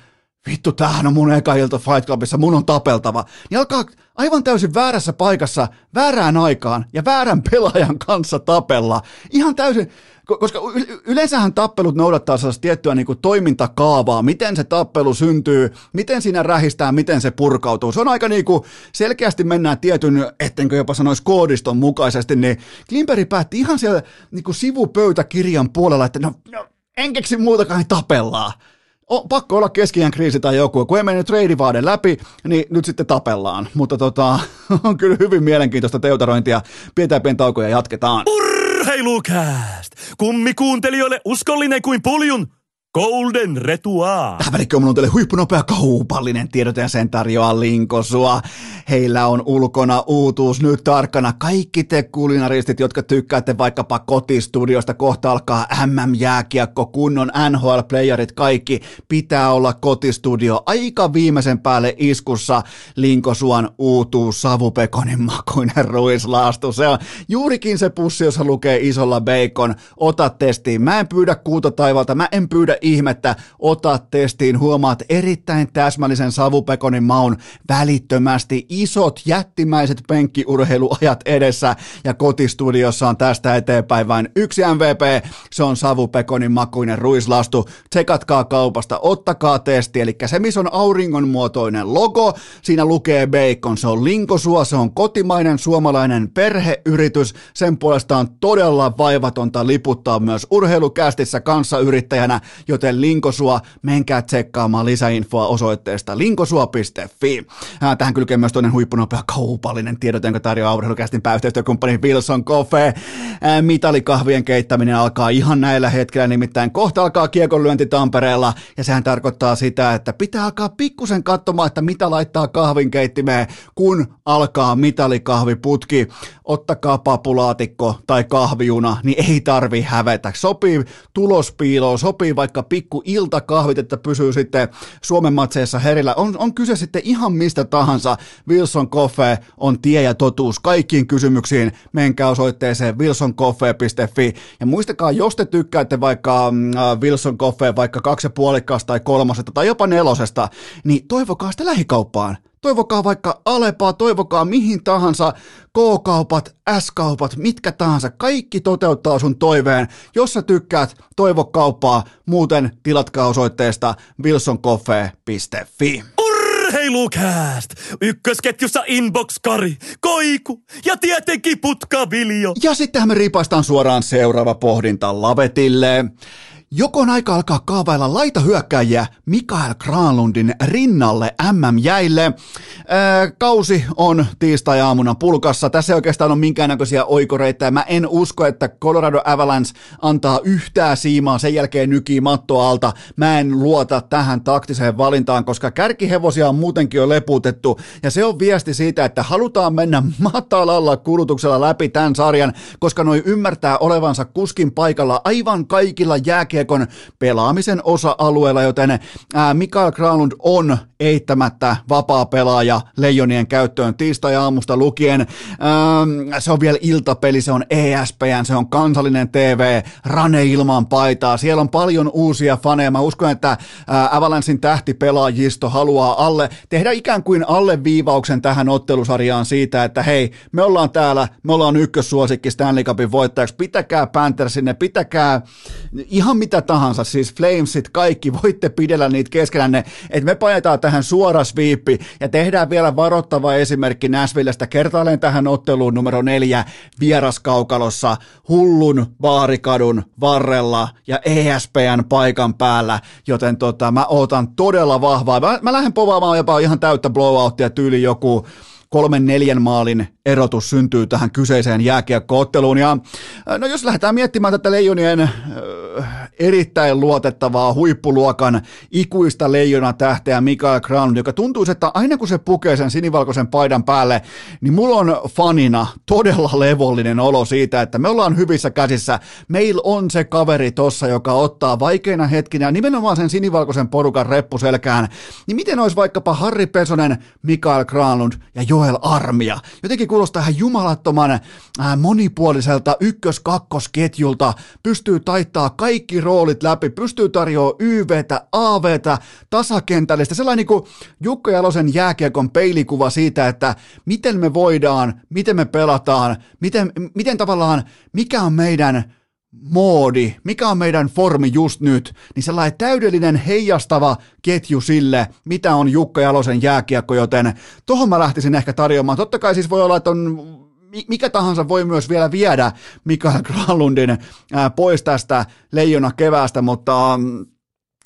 vittu, tämähän on mun eka ilta Fight Clubissa, mun on tapeltava. Niin alkaa aivan täysin väärässä paikassa, väärään aikaan ja väärän pelaajan kanssa tapella. Ihan täysin, koska yleensähän tappelut noudattaa sellaista tiettyä niin kuin toimintakaavaa, miten se tappelu syntyy, miten siinä rähistää, miten se purkautuu. Se on aika niin kuin selkeästi mennään tietyn, ettenkö jopa sanoisi koodiston mukaisesti, niin Klimperi päätti ihan siellä niin kuin sivupöytäkirjan puolella, että no, no en keksi muutakaan, tapellaan on pakko olla keskiään kriisi tai joku. Kun ei mennyt treidivaade läpi, niin nyt sitten tapellaan. Mutta tota, on kyllä hyvin mielenkiintoista teutarointia. Pidetään pieni tauko ja jatketaan. Urheilukääst! Kummikuuntelijoille uskollinen kuin puljun Golden Retua. Tähän välikköön on teille huippunopea kaupallinen tiedote ja sen tarjoaa Linkosua. Heillä on ulkona uutuus nyt tarkkana. Kaikki te kulinaristit, jotka tykkäätte vaikkapa kotistudiosta, kohta alkaa MM-jääkiekko, kunnon NHL-playerit, kaikki pitää olla kotistudio. Aika viimeisen päälle iskussa Linkosuan uutuus savupekonin makuinen ruislaastu. Se on juurikin se pussi, jossa lukee isolla bacon. Ota testiin. Mä en pyydä kuuta taivalta, mä en pyydä ihmettä, ota testiin, huomaat erittäin täsmällisen savupekonin maun välittömästi, isot jättimäiset penkkiurheiluajat edessä. Ja kotistudiossa on tästä eteenpäin vain yksi MVP, se on savupekonin makuinen ruislastu, tsekatkaa kaupasta, ottakaa testi, eli se missä on auringon muotoinen logo, siinä lukee bacon, se on linkosua, se on kotimainen suomalainen perheyritys, sen puolesta on todella vaivatonta liputtaa myös urheilukästissä kanssa yrittäjänä joten Linkosua, menkää tsekkaamaan lisäinfoa osoitteesta linkosua.fi. Tähän kylkee myös toinen huippunopea kaupallinen tiedot, jonka tarjoaa urheilukästin pääyhteistyökumppani Wilson Coffee. Mitalikahvien keittäminen alkaa ihan näillä hetkellä, nimittäin kohta alkaa kiekonlyönti Tampereella, ja sehän tarkoittaa sitä, että pitää alkaa pikkusen katsomaan, että mitä laittaa kahvin keittimeen, kun alkaa mitalikahviputki. Ottakaa papulaatikko tai kahviuna, niin ei tarvi hävetä. Sopii tulospiiloon, sopii vaikka pikku iltakahvit, että pysyy sitten Suomen matseissa herillä. On, on kyse sitten ihan mistä tahansa. Wilson Coffee on tie ja totuus kaikkiin kysymyksiin. Menkää osoitteeseen wilsoncoffee.fi. Ja muistakaa, jos te tykkäätte vaikka mm, äh, Wilson Coffee vaikka kaksi puolikkaasta tai kolmosesta tai jopa nelosesta, niin toivokaa sitä lähikauppaan. Toivokaa vaikka Alepaa, toivokaa mihin tahansa, K-kaupat, S-kaupat, mitkä tahansa, kaikki toteuttaa sun toiveen. Jos sä tykkäät, toivo kauppaa, muuten tilatkaa osoitteesta wilsoncoffee.fi. Urheilukääst! Ykkösketjussa Inbox-kari, koiku ja tietenkin putkaviljo. Ja sittenhän me ripaistaan suoraan seuraava pohdinta lavetille. Joko on aika alkaa kaavailla laitahyökkäjiä Mikael Granlundin rinnalle MM-jäille? Kausi on tiistai-aamuna pulkassa. Tässä ei oikeastaan ole minkäännäköisiä oikoreita. Mä en usko, että Colorado Avalanche antaa yhtään siimaa sen jälkeen nykii matto alta. Mä en luota tähän taktiseen valintaan, koska kärkihevosia on muutenkin jo leputettu. Ja se on viesti siitä, että halutaan mennä matalalla kulutuksella läpi tämän sarjan, koska noi ymmärtää olevansa kuskin paikalla aivan kaikilla jääkiekkoilla jääkiekon pelaamisen osa-alueella, joten Mikael Granlund on eittämättä vapaa pelaaja Leijonien käyttöön tiistai-aamusta lukien. Se on vielä iltapeli, se on ESPN, se on kansallinen TV, Rane ilman paitaa. Siellä on paljon uusia faneja. Mä uskon, että Avalansin tähtipelaajisto haluaa alle, tehdä ikään kuin alleviivauksen tähän ottelusarjaan siitä, että hei, me ollaan täällä, me ollaan ykkössuosikki Stanley Cupin voittajaksi, pitäkää Panthersinne, pitäkää ihan mitä tahansa, siis Flamesit, kaikki, voitte pidellä niitä keskenänne, että me pajataan tähän suora sviippi ja tehdään vielä varoittava esimerkki Näsvillestä kertaalleen tähän otteluun numero neljä vieraskaukalossa hullun baarikadun varrella ja ESPN paikan päällä, joten tota, mä ootan todella vahvaa. Mä, mä lähden povaamaan jopa ihan täyttä blowouttia tyyli joku kolmen neljän maalin erotus syntyy tähän kyseiseen jääkiekkootteluun. Ja no jos lähdetään miettimään tätä leijonien äh, erittäin luotettavaa huippuluokan ikuista leijona tähteä Mikael Crown, joka tuntuu, että aina kun se pukee sen sinivalkoisen paidan päälle, niin mulla on fanina todella levollinen olo siitä, että me ollaan hyvissä käsissä. Meillä on se kaveri tossa, joka ottaa vaikeina hetkinä nimenomaan sen sinivalkoisen porukan reppuselkään. Niin miten olisi vaikkapa Harri Pesonen, Mikael Granlund ja Joel Armia? Jotenkin kuulostaa ihan jumalattoman äh, monipuoliselta ykkös-kakkosketjulta, pystyy taittaa kaikki roolit läpi, pystyy tarjoamaan YVtä, AVtä, tasakentällistä, sellainen niin kuin Jukka Jalosen jääkiekon peilikuva siitä, että miten me voidaan, miten me pelataan, miten, miten tavallaan, mikä on meidän moodi, mikä on meidän formi just nyt, niin sellainen täydellinen heijastava ketju sille, mitä on Jukka Jalosen jääkiekko, joten tohon mä lähtisin ehkä tarjoamaan. Totta kai siis voi olla, että on mikä tahansa voi myös vielä viedä Mikael Granlundin pois tästä leijona keväästä, mutta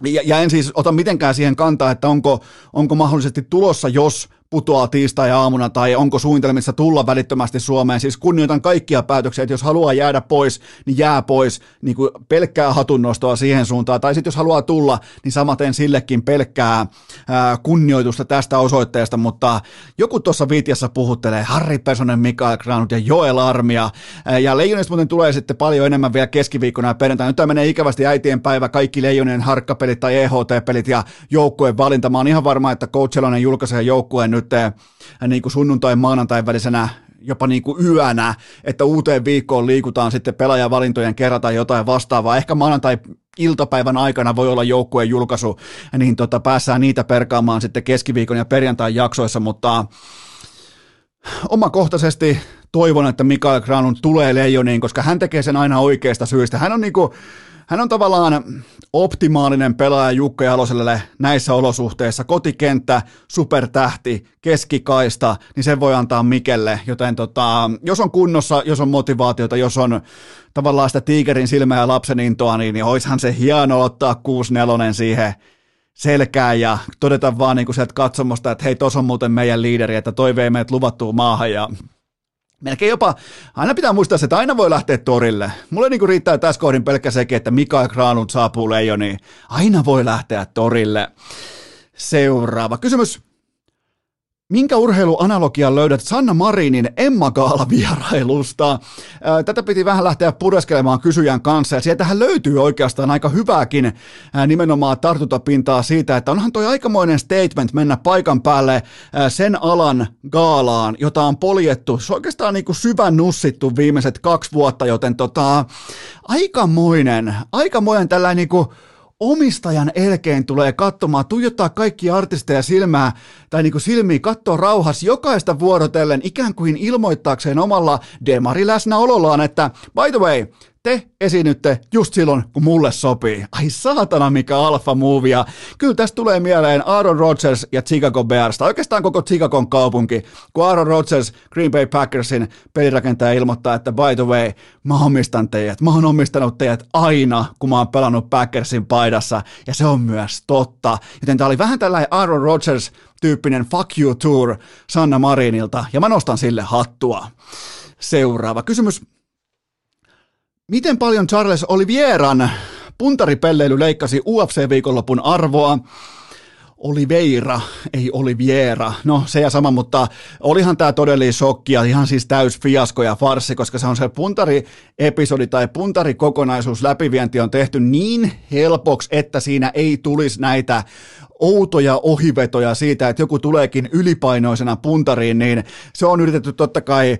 ja, ja en siis ota mitenkään siihen kantaa, että onko, onko mahdollisesti tulossa, jos putoaa tiistai-aamuna tai onko suunnitelmissa tulla välittömästi Suomeen. Siis kunnioitan kaikkia päätöksiä, että jos haluaa jäädä pois, niin jää pois niin kuin pelkkää hatunnostoa siihen suuntaan. Tai sitten jos haluaa tulla, niin samaten sillekin pelkkää ää, kunnioitusta tästä osoitteesta. Mutta joku tuossa viitiassa puhuttelee Harri Pesonen, Mikael Granut ja Joel Armia. Ää, ja Leijonista muuten tulee sitten paljon enemmän vielä keskiviikkona ja perjantaina. Nyt tämä menee ikävästi äitien päivä, kaikki Leijonien harkkapelit tai EHT-pelit ja joukkueen valinta. Mä oon ihan varma, että Coach julkaisee joukkueen nyt nyt äh, niin kuin sunnuntai maanantai välisenä jopa niin kuin yönä, että uuteen viikkoon liikutaan sitten pelaajavalintojen kerran tai jotain vastaavaa. Ehkä maanantai iltapäivän aikana voi olla joukkueen julkaisu, niin tota, päässään niitä perkaamaan sitten keskiviikon ja perjantain jaksoissa, mutta omakohtaisesti toivon, että Mikael Granun tulee leijoniin, koska hän tekee sen aina oikeasta syystä. Hän on niin kuin, hän on tavallaan optimaalinen pelaaja Jukka Jaloselle näissä olosuhteissa. Kotikenttä, supertähti, keskikaista, niin sen voi antaa Mikelle. Joten tota, jos on kunnossa, jos on motivaatiota, jos on tavallaan sitä tiikerin silmää ja lapsen intoa, niin, niin oishan se hieno ottaa 6-4 siihen selkään ja todeta vaan niin kuin sieltä katsomosta, että hei, tuossa on muuten meidän liideri, että toi vei meidät luvattuun maahan ja Melkein jopa, aina pitää muistaa se, että aina voi lähteä torille. Mulle niin riittää tässä kohdin pelkkä sekin, että Mikael Granlund saapuu leijoniin. Aina voi lähteä torille. Seuraava kysymys. Minkä urheiluanalogian löydät Sanna Marinin Emma Gaala vierailusta? Tätä piti vähän lähteä pureskelemaan kysyjän kanssa ja sieltähän löytyy oikeastaan aika hyvääkin nimenomaan tartuntapintaa siitä, että onhan toi aikamoinen statement mennä paikan päälle sen alan gaalaan, jota on poljettu. Se on oikeastaan niin kuin syvän nussittu viimeiset kaksi vuotta, joten tota, aikamoinen, aikamoinen tällainen niin kuin omistajan elkeen tulee katsomaan, tuijottaa kaikki artisteja silmää tai niin kuin katsoa rauhassa jokaista vuorotellen ikään kuin ilmoittaakseen omalla demari läsnäolollaan, että by the way, te esiinnytte just silloin, kun mulle sopii. Ai saatana, mikä alfa movia. Kyllä tästä tulee mieleen Aaron Rodgers ja Chicago Bears, tai oikeastaan koko Chicagon kaupunki, kun Aaron Rodgers Green Bay Packersin pelirakentaja ilmoittaa, että by the way, mä omistan teidät. Mä oon omistanut teidät aina, kun mä oon pelannut Packersin paidassa, ja se on myös totta. Joten tää oli vähän tällainen Aaron Rodgers tyyppinen fuck you tour Sanna Marinilta, ja mä nostan sille hattua. Seuraava kysymys. Miten paljon Charles Olivieran puntaripelleily leikkasi UFC-viikonlopun arvoa? Oliveira, ei Oliviera. No se ja sama, mutta olihan tämä todellinen shokki ja ihan siis täys fiasko ja farsi, koska se on se puntari-episodi tai puntarikokonaisuus läpivienti on tehty niin helpoksi, että siinä ei tulisi näitä outoja ohivetoja siitä, että joku tuleekin ylipainoisena puntariin, niin se on yritetty totta kai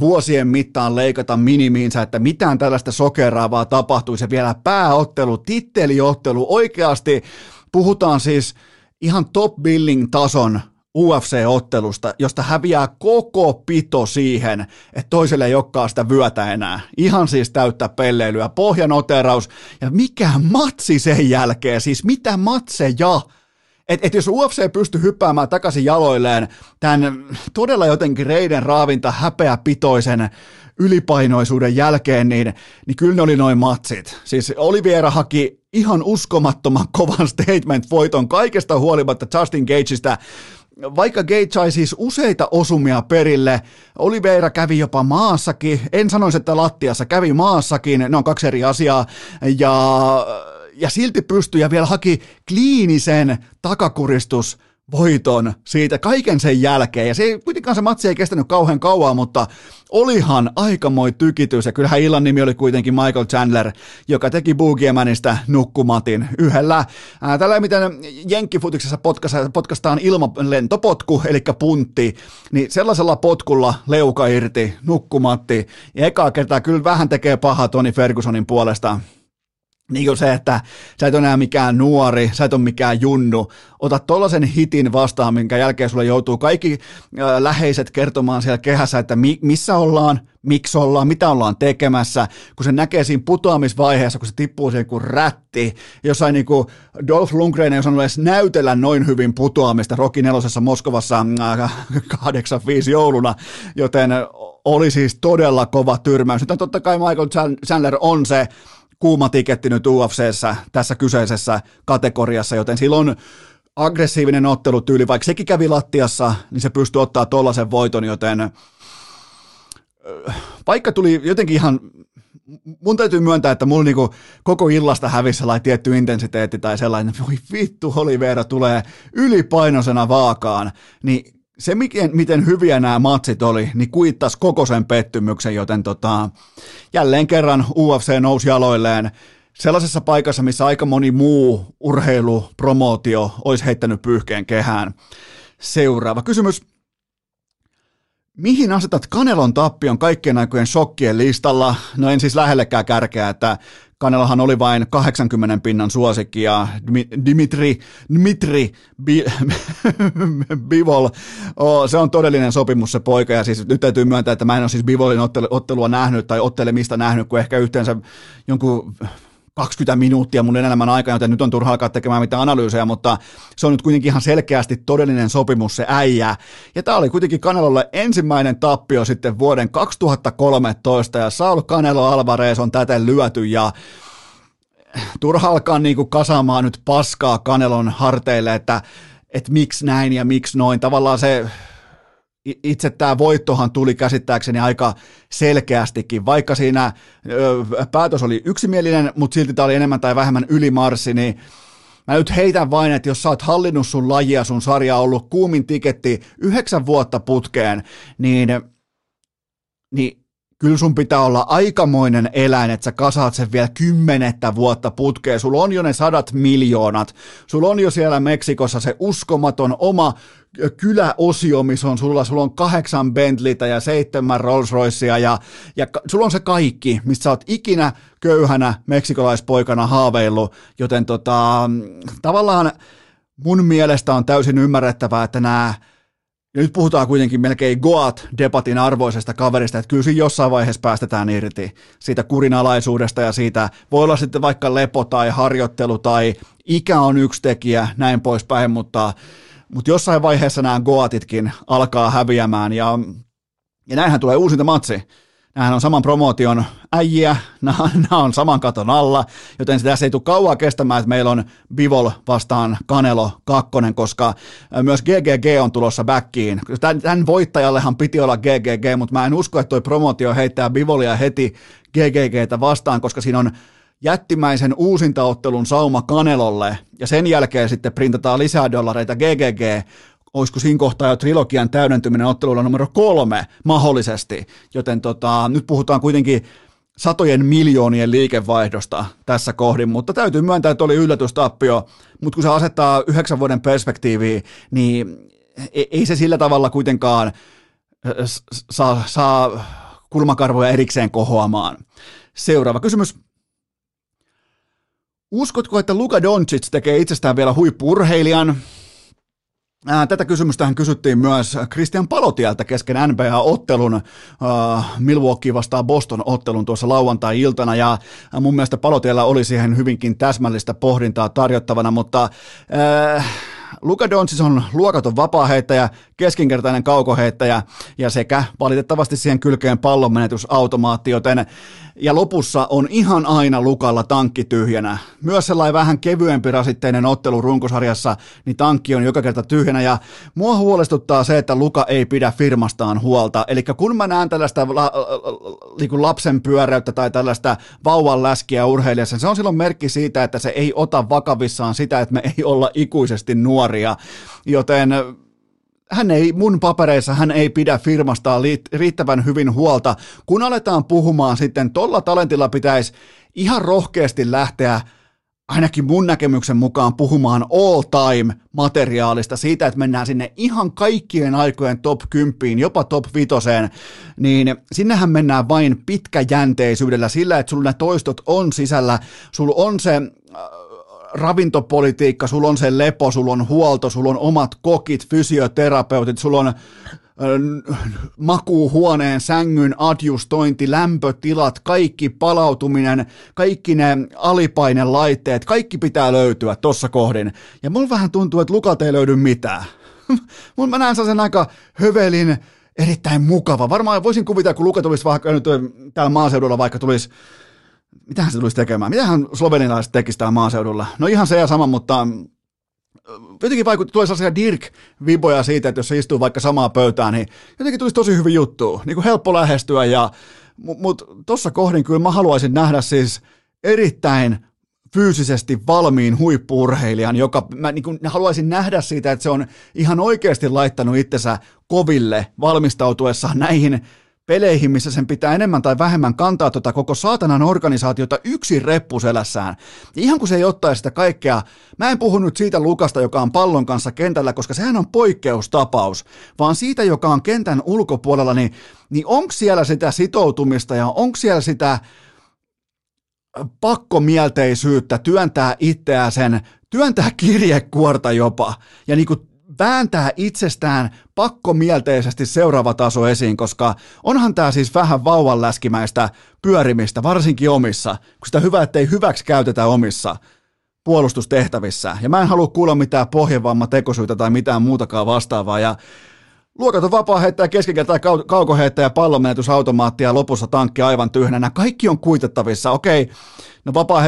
vuosien mittaan leikata minimiinsä, että mitään tällaista sokeraavaa tapahtuisi. Vielä pääottelu, titteliottelu, oikeasti puhutaan siis ihan top billing tason UFC-ottelusta, josta häviää koko pito siihen, että toiselle ei olekaan sitä vyötä enää. Ihan siis täyttä pelleilyä, pohjanoteraus ja mikä matsi sen jälkeen, siis mitä matseja et, et jos UFC pystyy hyppäämään takaisin jaloilleen tämän todella jotenkin reiden raavinta häpeäpitoisen ylipainoisuuden jälkeen, niin, niin kyllä ne oli noin matsit. Siis Oliviera haki ihan uskomattoman kovan statement-voiton kaikesta huolimatta Justin Gageista, vaikka Gage sai siis useita osumia perille, Oliveira kävi jopa maassakin, en sanoisi, että lattiassa, kävi maassakin, ne on kaksi eri asiaa, ja ja silti pystyi ja vielä haki kliinisen takakuristus voiton siitä kaiken sen jälkeen. Ja se kuitenkaan se matsi ei kestänyt kauhean kauan, mutta olihan aikamoy tykitys. Ja kyllähän illan nimi oli kuitenkin Michael Chandler, joka teki Boogiemanista nukkumatin yhdellä. Ää, tällä miten Jenkkifutiksessa potkastaan ilmalentopotku, eli puntti, niin sellaisella potkulla leuka irti, nukkumatti. Ja ekaa kertaa kyllä vähän tekee pahaa Toni Fergusonin puolesta niin kuin se, että sä et ole enää mikään nuori, sä et ole mikään junnu, ota tollaisen hitin vastaan, minkä jälkeen sulle joutuu kaikki äh, läheiset kertomaan siellä kehässä, että mi- missä ollaan, miksi ollaan, mitä ollaan tekemässä, kun se näkee siinä putoamisvaiheessa, kun se tippuu siihen kuin rätti, jossain niin kuin Dolph Lundgren ei osannut edes näytellä noin hyvin putoamista Rocky nelosessa Moskovassa äh, 85 jouluna, joten oli siis todella kova tyrmäys. Nyt totta kai Michael Chandler on se kuuma tiketti nyt UFCssä tässä kyseisessä kategoriassa, joten silloin aggressiivinen ottelutyyli, vaikka sekin kävi lattiassa, niin se pystyi ottaa tollaisen voiton, joten vaikka tuli jotenkin ihan mun täytyy myöntää, että mulla niinku koko illasta hävissä sellainen tietty intensiteetti tai sellainen, voi vittu, Olivera tulee ylipainoisena vaakaan, niin se, miten, miten hyviä nämä matsit oli, niin kuittasi koko sen pettymyksen, joten tota, jälleen kerran UFC nousi jaloilleen sellaisessa paikassa, missä aika moni muu urheilupromootio olisi heittänyt pyyhkeen kehään. Seuraava kysymys. Mihin asetat Kanelon tappion kaikkien aikojen shokkien listalla? No en siis lähellekään kärkeä, että Kanelohan oli vain 80 pinnan suosikki ja Dimitri, Dimitri Bivol, oh, se on todellinen sopimus se poika ja siis nyt täytyy myöntää, että mä en ole siis Bivolin ottelua nähnyt tai ottelemista nähnyt, kuin ehkä yhteensä jonkun 20 minuuttia mun elämän aikana, joten nyt on turha alkaa tekemään mitään analyysejä, mutta se on nyt kuitenkin ihan selkeästi todellinen sopimus se äijä. Ja tämä oli kuitenkin Kanelolle ensimmäinen tappio sitten vuoden 2013, ja Saul Canelo Alvarez on täten lyöty, ja turha alkaa niinku kasaamaan nyt paskaa Kanelon harteille, että, että miksi näin ja miksi noin. Tavallaan se itse tämä voittohan tuli käsittääkseni aika selkeästikin, vaikka siinä ö, päätös oli yksimielinen, mutta silti tämä oli enemmän tai vähemmän ylimarssi, niin Mä nyt heitän vain, että jos sä oot hallinnut sun lajia, sun sarja ollut kuumin tiketti yhdeksän vuotta putkeen, niin, niin kyllä sun pitää olla aikamoinen eläin, että sä kasaat sen vielä kymmenettä vuotta putkeen. Sulla on jo ne sadat miljoonat. Sulla on jo siellä Meksikossa se uskomaton oma kyläosio, missä on sulla, sulla on kahdeksan Bentleytä ja seitsemän Rolls Roycea ja, ja sulla on se kaikki, mistä sä oot ikinä köyhänä meksikolaispoikana haaveillut, joten tota, tavallaan mun mielestä on täysin ymmärrettävää, että nämä ja nyt puhutaan kuitenkin melkein Goat-debatin arvoisesta kaverista, että kyllä siinä jossain vaiheessa päästetään irti siitä kurinalaisuudesta ja siitä voi olla sitten vaikka lepo tai harjoittelu tai ikä on yksi tekijä, näin poispäin, mutta, mutta jossain vaiheessa nämä Goatitkin alkaa häviämään ja, ja näinhän tulee uusinta matsi. Nämähän on saman promootion äijiä, nämä, on saman katon alla, joten tässä ei tule kauaa kestämään, että meillä on Bivol vastaan Kanelo kakkonen, koska myös GGG on tulossa backiin. Tämän voittajallehan piti olla GGG, mutta mä en usko, että toi promootio heittää Bivolia heti GGGtä vastaan, koska siinä on jättimäisen uusintaottelun sauma Kanelolle, ja sen jälkeen sitten printataan lisää dollareita GGG olisiko siinä kohtaa jo trilogian täydentyminen ottelulla numero kolme mahdollisesti, joten tota, nyt puhutaan kuitenkin satojen miljoonien liikevaihdosta tässä kohdin, mutta täytyy myöntää, että oli yllätystappio, mutta kun se asettaa yhdeksän vuoden perspektiiviin, niin e-, ei se sillä tavalla kuitenkaan saa, saa kulmakarvoja erikseen kohoamaan. Seuraava kysymys. Uskotko, että Luka Doncic tekee itsestään vielä huippurheilijan? Tätä kysymystähän kysyttiin myös Christian Palotieltä kesken NBA-ottelun, Milwaukee vastaan Boston-ottelun tuossa lauantai-iltana, ja mun mielestä Palotiellä oli siihen hyvinkin täsmällistä pohdintaa tarjottavana, mutta uh, Luka Doncic on luokaton vapaaheittäjä, keskinkertainen kaukoheittäjä ja sekä valitettavasti siihen kylkeen pallonmenetysautomaatti, joten ja lopussa on ihan aina Lukalla tankki tyhjänä. Myös sellainen vähän kevyempi rasitteinen ottelu runkosarjassa, niin tankki on joka kerta tyhjänä ja mua huolestuttaa se, että Luka ei pidä firmastaan huolta. Eli kun mä näen tällaista la, la, lapsen pyöräyttä tai tällaista vauvan läskiä urheilijassa, se on silloin merkki siitä, että se ei ota vakavissaan sitä, että me ei olla ikuisesti nuoria. Joten hän ei, mun papereissa hän ei pidä firmastaan riittävän hyvin huolta. Kun aletaan puhumaan sitten, tolla talentilla pitäisi ihan rohkeasti lähteä ainakin mun näkemyksen mukaan puhumaan all time materiaalista siitä, että mennään sinne ihan kaikkien aikojen top 10, jopa top 5, niin sinnehän mennään vain pitkäjänteisyydellä sillä, että sulla ne toistot on sisällä, sulla on se äh, ravintopolitiikka, sulla on se lepo, sulla on huolto, sulla on omat kokit, fysioterapeutit, sulla on makuuhuoneen, sängyn adjustointi, lämpötilat, kaikki palautuminen, kaikki ne alipainelaitteet, kaikki pitää löytyä tuossa kohdin. Ja mulla vähän tuntuu, että Lukalta ei löydy mitään. Mun mä näen sen aika hövelin, erittäin mukava. Varmaan voisin kuvitella, kun Luka tulisi vaikka nyt täällä maaseudulla vaikka tulisi mitähän se tulisi tekemään? Mitähän slovenilaiset tekisivät täällä maaseudulla? No ihan se ja sama, mutta jotenkin vaikutti, tulee sellaisia Dirk-viboja siitä, että jos se istuu vaikka samaa pöytään, niin jotenkin tulisi tosi hyvin juttu, niin kuin helppo lähestyä, ja, mutta tuossa kohdin kyllä mä haluaisin nähdä siis erittäin fyysisesti valmiin huippuurheilijan, joka mä niin kuin haluaisin nähdä siitä, että se on ihan oikeasti laittanut itsensä koville valmistautuessaan näihin peleihin, missä sen pitää enemmän tai vähemmän kantaa tuota koko saatanan organisaatiota yksin reppuselässään. Ja ihan kun se ei ottaisi sitä kaikkea, mä en puhu nyt siitä Lukasta, joka on pallon kanssa kentällä, koska sehän on poikkeustapaus, vaan siitä, joka on kentän ulkopuolella, niin, niin onko siellä sitä sitoutumista ja onko siellä sitä pakkomielteisyyttä, työntää itseä sen, työntää kirjekuorta jopa, ja niin kuin vääntää itsestään pakkomielteisesti seuraava taso esiin, koska onhan tämä siis vähän vauvan läskimäistä pyörimistä, varsinkin omissa, kun sitä hyvä, ettei hyväksi käytetä omissa puolustustehtävissä. Ja mä en halua kuulla mitään pohjevamma tekosyitä tai mitään muutakaan vastaavaa. Ja Luokaton vapaa heittäjä, keskikentä, kaukoheittäjä, pallonmenetysautomaatti ja lopussa tankki aivan tyhjänä. Kaikki on kuitettavissa. Okei, no vapaa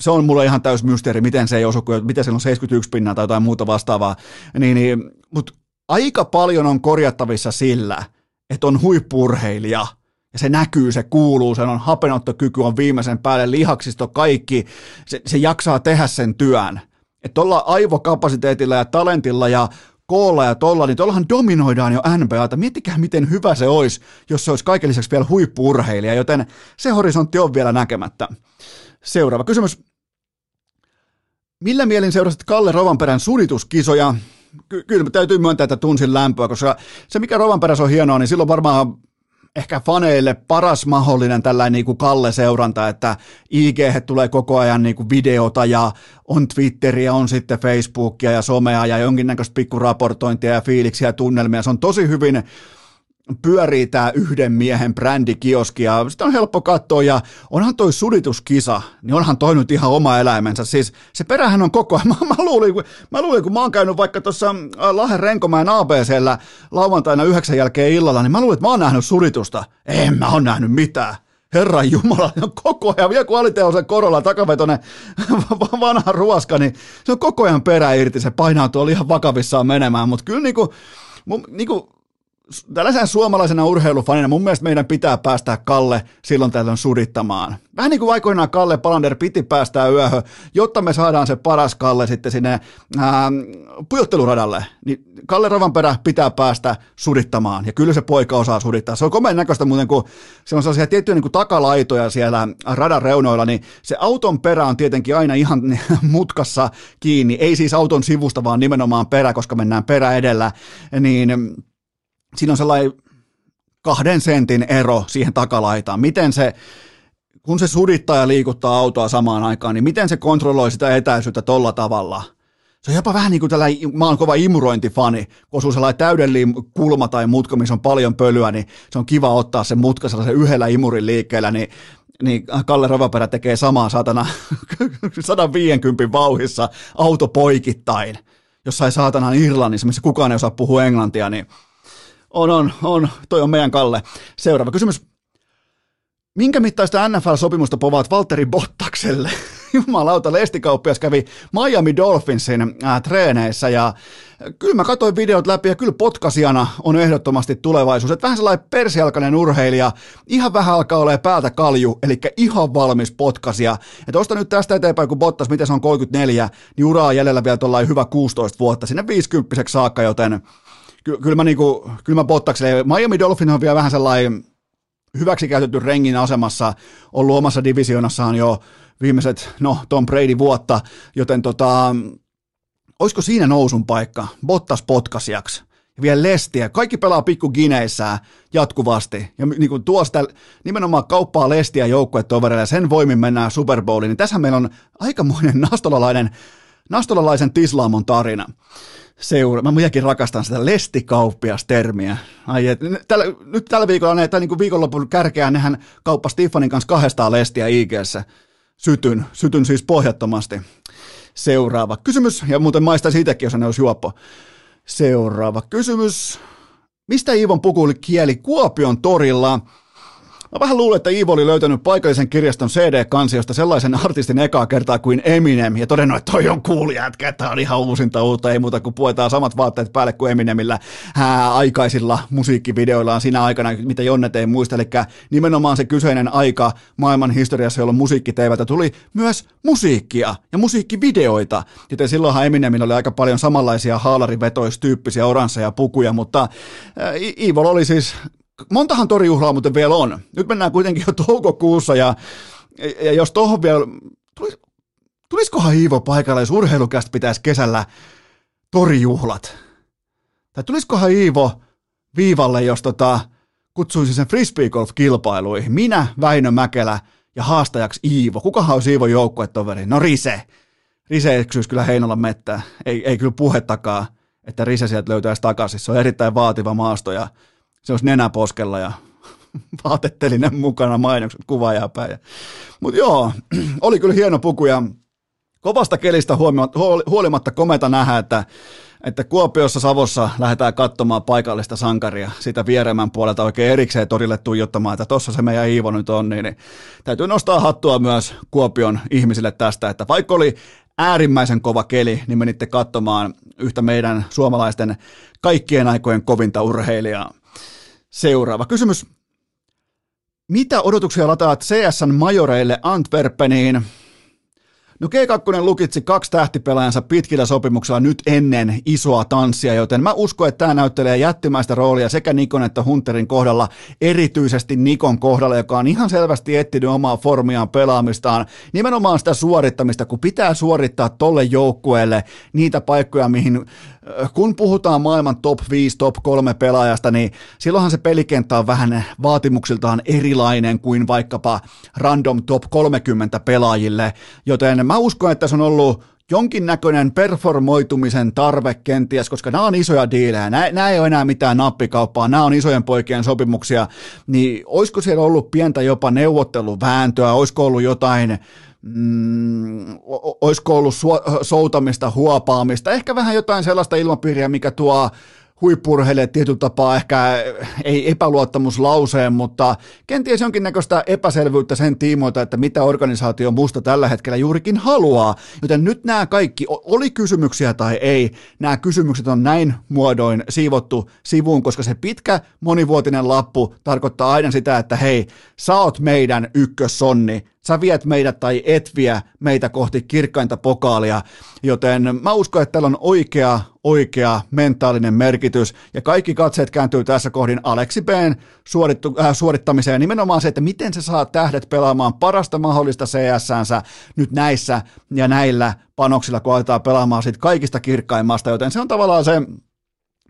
se on mulle ihan täys mysteeri, miten se ei osu, miten se on 71 pinnaa tai jotain muuta vastaavaa. Niin, niin, Mutta aika paljon on korjattavissa sillä, että on huippurheilija – ja se näkyy, se kuuluu, sen on hapenottokyky on viimeisen päälle, lihaksisto, kaikki, se, se jaksaa tehdä sen työn. Että tuolla aivokapasiteetilla ja talentilla ja koolla ja tolla, niin tuollahan dominoidaan jo NBAta. Miettikää, miten hyvä se olisi, jos se olisi kaiken lisäksi vielä huippuurheilija, joten se horisontti on vielä näkemättä. Seuraava kysymys. Millä mielin seurasit Kalle Rovanperän sudituskisoja? Ky- kyllä täytyy myöntää, että tunsin lämpöä, koska se mikä Rovanperässä on hienoa, niin silloin varmaan ehkä faneille paras mahdollinen tällainen niin Kalle-seuranta, että IG tulee koko ajan niin kuin videota ja on Twitteriä, on sitten Facebookia ja somea ja jonkinnäköistä pikkuraportointia ja fiiliksiä ja tunnelmia. Se on tosi hyvin pyörii tämä yhden miehen brändikioski ja sitä on helppo katsoa ja onhan toi sudituskisa, niin onhan toi nyt ihan oma eläimensä. Siis se perähän on koko ajan, mä, mä, luulin, mä luulin, kun mä oon käynyt vaikka tuossa äh, Lahen Renkomäen ABCllä lauantaina yhdeksän jälkeen illalla, niin mä luulin, että mä oon nähnyt suditusta. En mä oon nähnyt mitään. Herran Jumala, on koko ajan, vielä kun aliteosen korolla takavetonen vanha ruoska, niin se on koko ajan perä irti, se painaa tuolla ihan vakavissaan menemään, mutta kyllä niinku, niinku tällaisen suomalaisena urheilufanina mun mielestä meidän pitää päästä Kalle silloin tällöin surittamaan. Vähän niin kuin aikoinaan Kalle Palander piti päästää yöhön, jotta me saadaan se paras Kalle sitten sinne ää, pujotteluradalle. Niin Kalle Rovanperä pitää päästä surittamaan, ja kyllä se poika osaa surittaa. Se on komeen näköistä muuten, kun se on sellaisia tiettyjä niin kuin takalaitoja siellä radan reunoilla, niin se auton perä on tietenkin aina ihan mutkassa kiinni. Ei siis auton sivusta, vaan nimenomaan perä, koska mennään perä edellä. Niin siinä on sellainen kahden sentin ero siihen takalaitaan. Miten se, kun se sudittaa ja liikuttaa autoa samaan aikaan, niin miten se kontrolloi sitä etäisyyttä tolla tavalla? Se on jopa vähän niin kuin tällä, mä oon kova imurointifani, kun osuu sellainen täydellinen kulma tai mutka, missä on paljon pölyä, niin se on kiva ottaa se mutka sellaisen yhdellä imurin liikkeellä, niin niin Kalle Rovaperä tekee samaa satana 150 vauhissa auto poikittain jossain saatanan Irlannissa, missä kukaan ei osaa puhua englantia, niin on, on, on. Toi on meidän Kalle. Seuraava kysymys. Minkä mittaista NFL-sopimusta povaat Valtteri Bottakselle? Jumalauta, lestikauppias kävi Miami Dolphinsin äh, treeneissä ja kyllä mä katsoin videot läpi ja kyllä potkasijana on ehdottomasti tulevaisuus. Että vähän sellainen persialkainen urheilija, ihan vähän alkaa olla päältä kalju, eli ihan valmis potkasia. Että osta nyt tästä eteenpäin, kun Bottas, miten se on 34, niin uraa jäljellä vielä tuollainen hyvä 16 vuotta, sinne 50 saakka, joten ky- kyllä mä, niinku, kyllä mä Bottakselle, Miami Dolphin on vielä vähän sellainen hyväksikäytetty rengin asemassa, on luomassa divisionassaan jo viimeiset, no Tom Brady vuotta, joten tota, olisiko siinä nousun paikka, Bottas potkasijaksi, ja vielä lestiä, kaikki pelaa pikku gineissään jatkuvasti, ja niin kuin tuo sitä nimenomaan kauppaa lestiä joukkuetovereille, sen voimin mennään Super Bowliin, niin tässä meillä on aikamoinen nastolalainen, nastolalaisen tislaamon tarina seura. Mä minäkin rakastan sitä lestikauppias-termiä. Ai, et, tällä, nyt tällä viikolla, tai niin kuin viikonlopun kärkeä, nehän kauppa Stefanin kanssa kahdestaan lestiä ig Sytyn, sytyn siis pohjattomasti. Seuraava kysymys, ja muuten maista siitäkin, jos ne olisi juoppo. Seuraava kysymys. Mistä Iivon puku kieli Kuopion torilla? Mä vähän luulen, että Iivo oli löytänyt paikallisen kirjaston CD-kansiosta sellaisen artistin ekaa kertaa kuin Eminem ja todennut, että toi on cool jätkä, että on ihan uusinta uutta, ei muuta kuin puetaan samat vaatteet päälle kuin Eminemillä hää, aikaisilla musiikkivideoillaan siinä aikana, mitä Jonnet ei muista, eli nimenomaan se kyseinen aika maailman historiassa, jolloin musiikkiteivätä tuli myös musiikkia ja musiikkivideoita, joten silloinhan Eminemillä oli aika paljon samanlaisia haalarivetoistyyppisiä oransseja pukuja, mutta Iivo oli siis montahan torijuhlaa muuten vielä on. Nyt mennään kuitenkin jo toukokuussa ja, ja jos tuohon vielä, tulis, tulisikohan Iivo paikalle, jos urheilukästä pitäisi kesällä torijuhlat? Tai tulisikohan Iivo viivalle, jos tota, kutsuisi sen frisbeegolf-kilpailuihin? Minä, Väinö Mäkelä ja haastajaksi Iivo. Kukahan olisi Iivon joukkuetoveri? No Rise. Rise eksyisi kyllä Heinolan mettää. Ei, ei kyllä puhettakaan. että Rise sieltä löytäisi takaisin. Se on erittäin vaativa maasto ja se olisi nenäposkella ja vaatettelinen mukana mainokset päin. Mutta joo, oli kyllä hieno puku ja kovasta kelistä huolimatta kometa nähdä, että että Kuopiossa Savossa lähdetään katsomaan paikallista sankaria sitä vieremän puolelta oikein erikseen torille tuijottamaan, että tossa se meidän Iivo nyt on, niin, niin täytyy nostaa hattua myös Kuopion ihmisille tästä, että vaikka oli äärimmäisen kova keli, niin menitte katsomaan yhtä meidän suomalaisten kaikkien aikojen kovinta urheilijaa. Seuraava kysymys. Mitä odotuksia lataat CSN majoreille Antwerpeniin? No G2 lukitsi kaksi tähtipelaajansa pitkillä sopimuksilla nyt ennen isoa tanssia, joten mä uskon, että tämä näyttelee jättimäistä roolia sekä Nikon että Hunterin kohdalla, erityisesti Nikon kohdalla, joka on ihan selvästi etsinyt omaa formiaan pelaamistaan, nimenomaan sitä suorittamista, kun pitää suorittaa tolle joukkueelle niitä paikkoja, mihin kun puhutaan maailman top 5, top 3 pelaajasta, niin silloinhan se pelikenttä on vähän vaatimuksiltaan erilainen kuin vaikkapa random top 30 pelaajille, joten mä uskon, että se on ollut jonkinnäköinen performoitumisen tarve kenties, koska nämä on isoja diilejä, nämä, nämä ei ole enää mitään nappikauppaa, nämä on isojen poikien sopimuksia, niin olisiko siellä ollut pientä jopa neuvotteluvääntöä, olisiko ollut jotain mm, olisiko ollut soutamista, huopaamista, ehkä vähän jotain sellaista ilmapiiriä, mikä tuo huippurheille tietyllä tapaa ehkä ei epäluottamuslauseen, mutta kenties jonkinnäköistä epäselvyyttä sen tiimoilta, että mitä organisaatio musta tällä hetkellä juurikin haluaa. Joten nyt nämä kaikki, oli kysymyksiä tai ei, nämä kysymykset on näin muodoin siivottu sivuun, koska se pitkä monivuotinen lappu tarkoittaa aina sitä, että hei, sä oot meidän ykkössonni, sä viet meidät tai et vie meitä kohti kirkkainta pokaalia, joten mä uskon, että tällä on oikea, oikea mentaalinen merkitys, ja kaikki katseet kääntyy tässä kohdin Aleksi B:n suorittu, äh, suorittamiseen, nimenomaan se, että miten se saa tähdet pelaamaan parasta mahdollista CS-sänsä nyt näissä ja näillä panoksilla, kun aletaan pelaamaan siitä kaikista kirkkaimmasta, joten se on tavallaan se,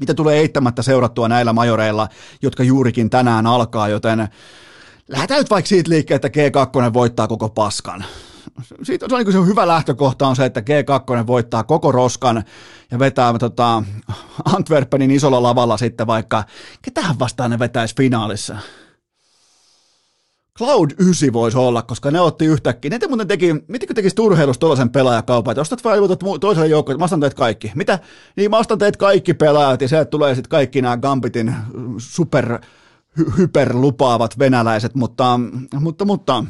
mitä tulee eittämättä seurattua näillä majoreilla, jotka juurikin tänään alkaa, joten lähdetään nyt vaikka siitä liikkeelle, että G2 voittaa koko paskan. Siitä on, niin se hyvä lähtökohta on se, että G2 voittaa koko roskan ja vetää tota, Antwerpenin isolla lavalla sitten vaikka, ketähän vastaan ne vetäisi finaalissa? Cloud 9 voisi olla, koska ne otti yhtäkkiä. Ne te muuten teki, mitenkö tekisi turheilusta tuollaisen pelaajakaupan, että ostat ilmoitat toiselle joukkoon, mä ostan teet kaikki. Mitä? Niin mä ostan teet kaikki pelaajat ja sieltä tulee sitten kaikki nämä Gambitin super hyperlupaavat venäläiset, mutta, mutta, mutta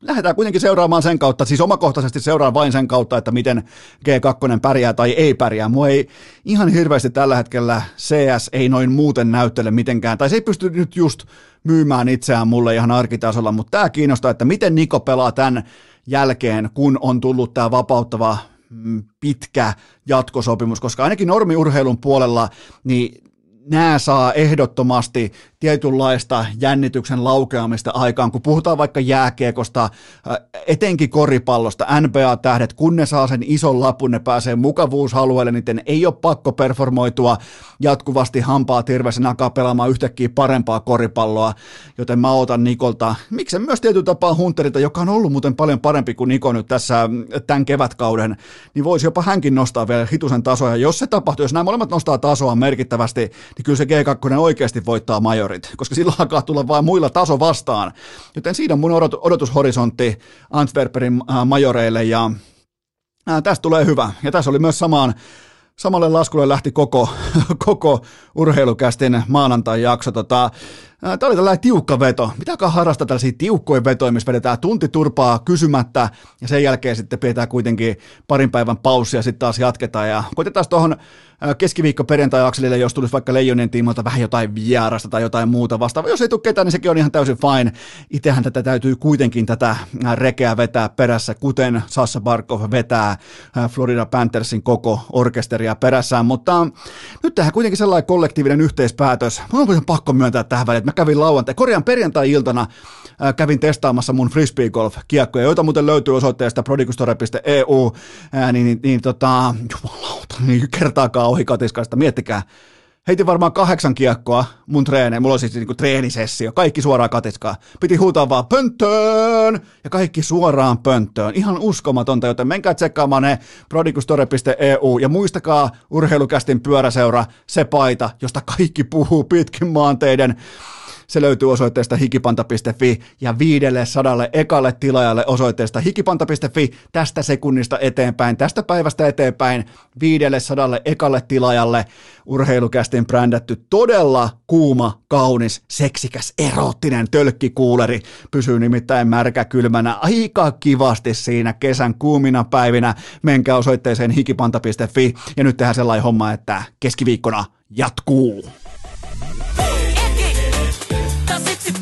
lähdetään kuitenkin seuraamaan sen kautta, siis omakohtaisesti seuraan vain sen kautta, että miten G2 pärjää tai ei pärjää. Mua ei ihan hirveästi tällä hetkellä CS ei noin muuten näyttele mitenkään, tai se ei pysty nyt just myymään itseään mulle ihan arkitasolla, mutta tämä kiinnostaa, että miten Niko pelaa tämän jälkeen, kun on tullut tämä vapauttava mm, pitkä jatkosopimus, koska ainakin normiurheilun puolella, niin nämä saa ehdottomasti tietynlaista jännityksen laukeamista aikaan, kun puhutaan vaikka jääkiekosta, äh, etenkin koripallosta, NBA-tähdet, kun ne saa sen ison lapun, ne pääsee mukavuushalueelle, niin ei ole pakko performoitua jatkuvasti hampaa tirvesen alkaa pelaamaan yhtäkkiä parempaa koripalloa, joten mä otan Nikolta, miksen myös tietyllä tapaa Hunterilta, joka on ollut muuten paljon parempi kuin Niko nyt tässä tämän kevätkauden, niin voisi jopa hänkin nostaa vielä hitusen tasoa, ja jos se tapahtuu, jos nämä molemmat nostaa tasoa merkittävästi, niin kyllä se G2 oikeasti voittaa majori majorit, koska silloin alkaa tulla vain muilla taso vastaan. Joten siinä on mun odot- odotushorisontti Antwerpenin äh, majoreille ja äh, tästä tulee hyvä. Ja tässä oli myös samaan samalle laskulle lähti koko, koko urheilukästin maanantai-jakso. Tota, Tämä oli tällainen tiukka veto. Pitääkö harrastaa tällaisia tiukkoja vetoja, missä vedetään tunti turpaa kysymättä ja sen jälkeen sitten pidetään kuitenkin parin päivän paussia ja sitten taas jatketaan. Ja koitetaan tuohon keskiviikko perjantai-akselille, jos tulisi vaikka Leijonien tiimoilta vähän jotain vierasta tai jotain muuta vastaavaa. Jos ei tule ketään, niin sekin on ihan täysin fine. Itsehän tätä täytyy kuitenkin tätä rekeä vetää perässä, kuten Sassa Barkov vetää Florida Panthersin koko orkesteria perässään, mutta nyt tähän kuitenkin sellainen kollektiivinen yhteispäätös. Mun on pakko myöntää tähän väliin, että kävin lauantai, korjaan perjantai-iltana kävin testaamassa mun frisbee golf kiekkoja, joita muuten löytyy osoitteesta prodigustore.eu, niin, niin, niin tota, jumalauta, niin kertaakaan ohi katiskasta, miettikää, heitin varmaan kahdeksan kiekkoa mun treeneen. Mulla oli siis niinku treenisessio, kaikki suoraan katiskaa. Piti huutaa vaan pönttöön ja kaikki suoraan pönttöön. Ihan uskomatonta, joten menkää tsekkaamaan ne prodikustore.eu ja muistakaa urheilukästin pyöräseura, se paita, josta kaikki puhuu pitkin maanteiden. Se löytyy osoitteesta hikipanta.fi ja viidelle sadalle ekalle tilaajalle osoitteesta hikipanta.fi tästä sekunnista eteenpäin, tästä päivästä eteenpäin viidelle sadalle ekalle tilaajalle urheilukästin brändätty todella kuuma, kaunis, seksikäs, erottinen tölkkikuuleri pysyy nimittäin märkä kylmänä aika kivasti siinä kesän kuumina päivinä. Menkää osoitteeseen hikipanta.fi ja nyt tehdään sellainen homma, että keskiviikkona jatkuu.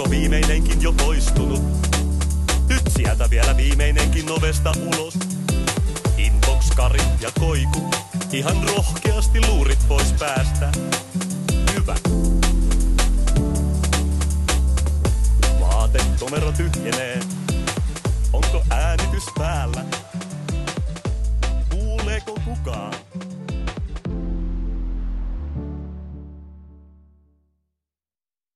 Onko viimeinenkin jo poistunut? Nyt sieltä vielä viimeinenkin ovesta ulos. Inbox, kari ja koiku. Ihan rohkeasti luurit pois päästä. Hyvä. Vaatekomero tyhjenee. Onko äänitys päällä? Kuuleeko kukaan?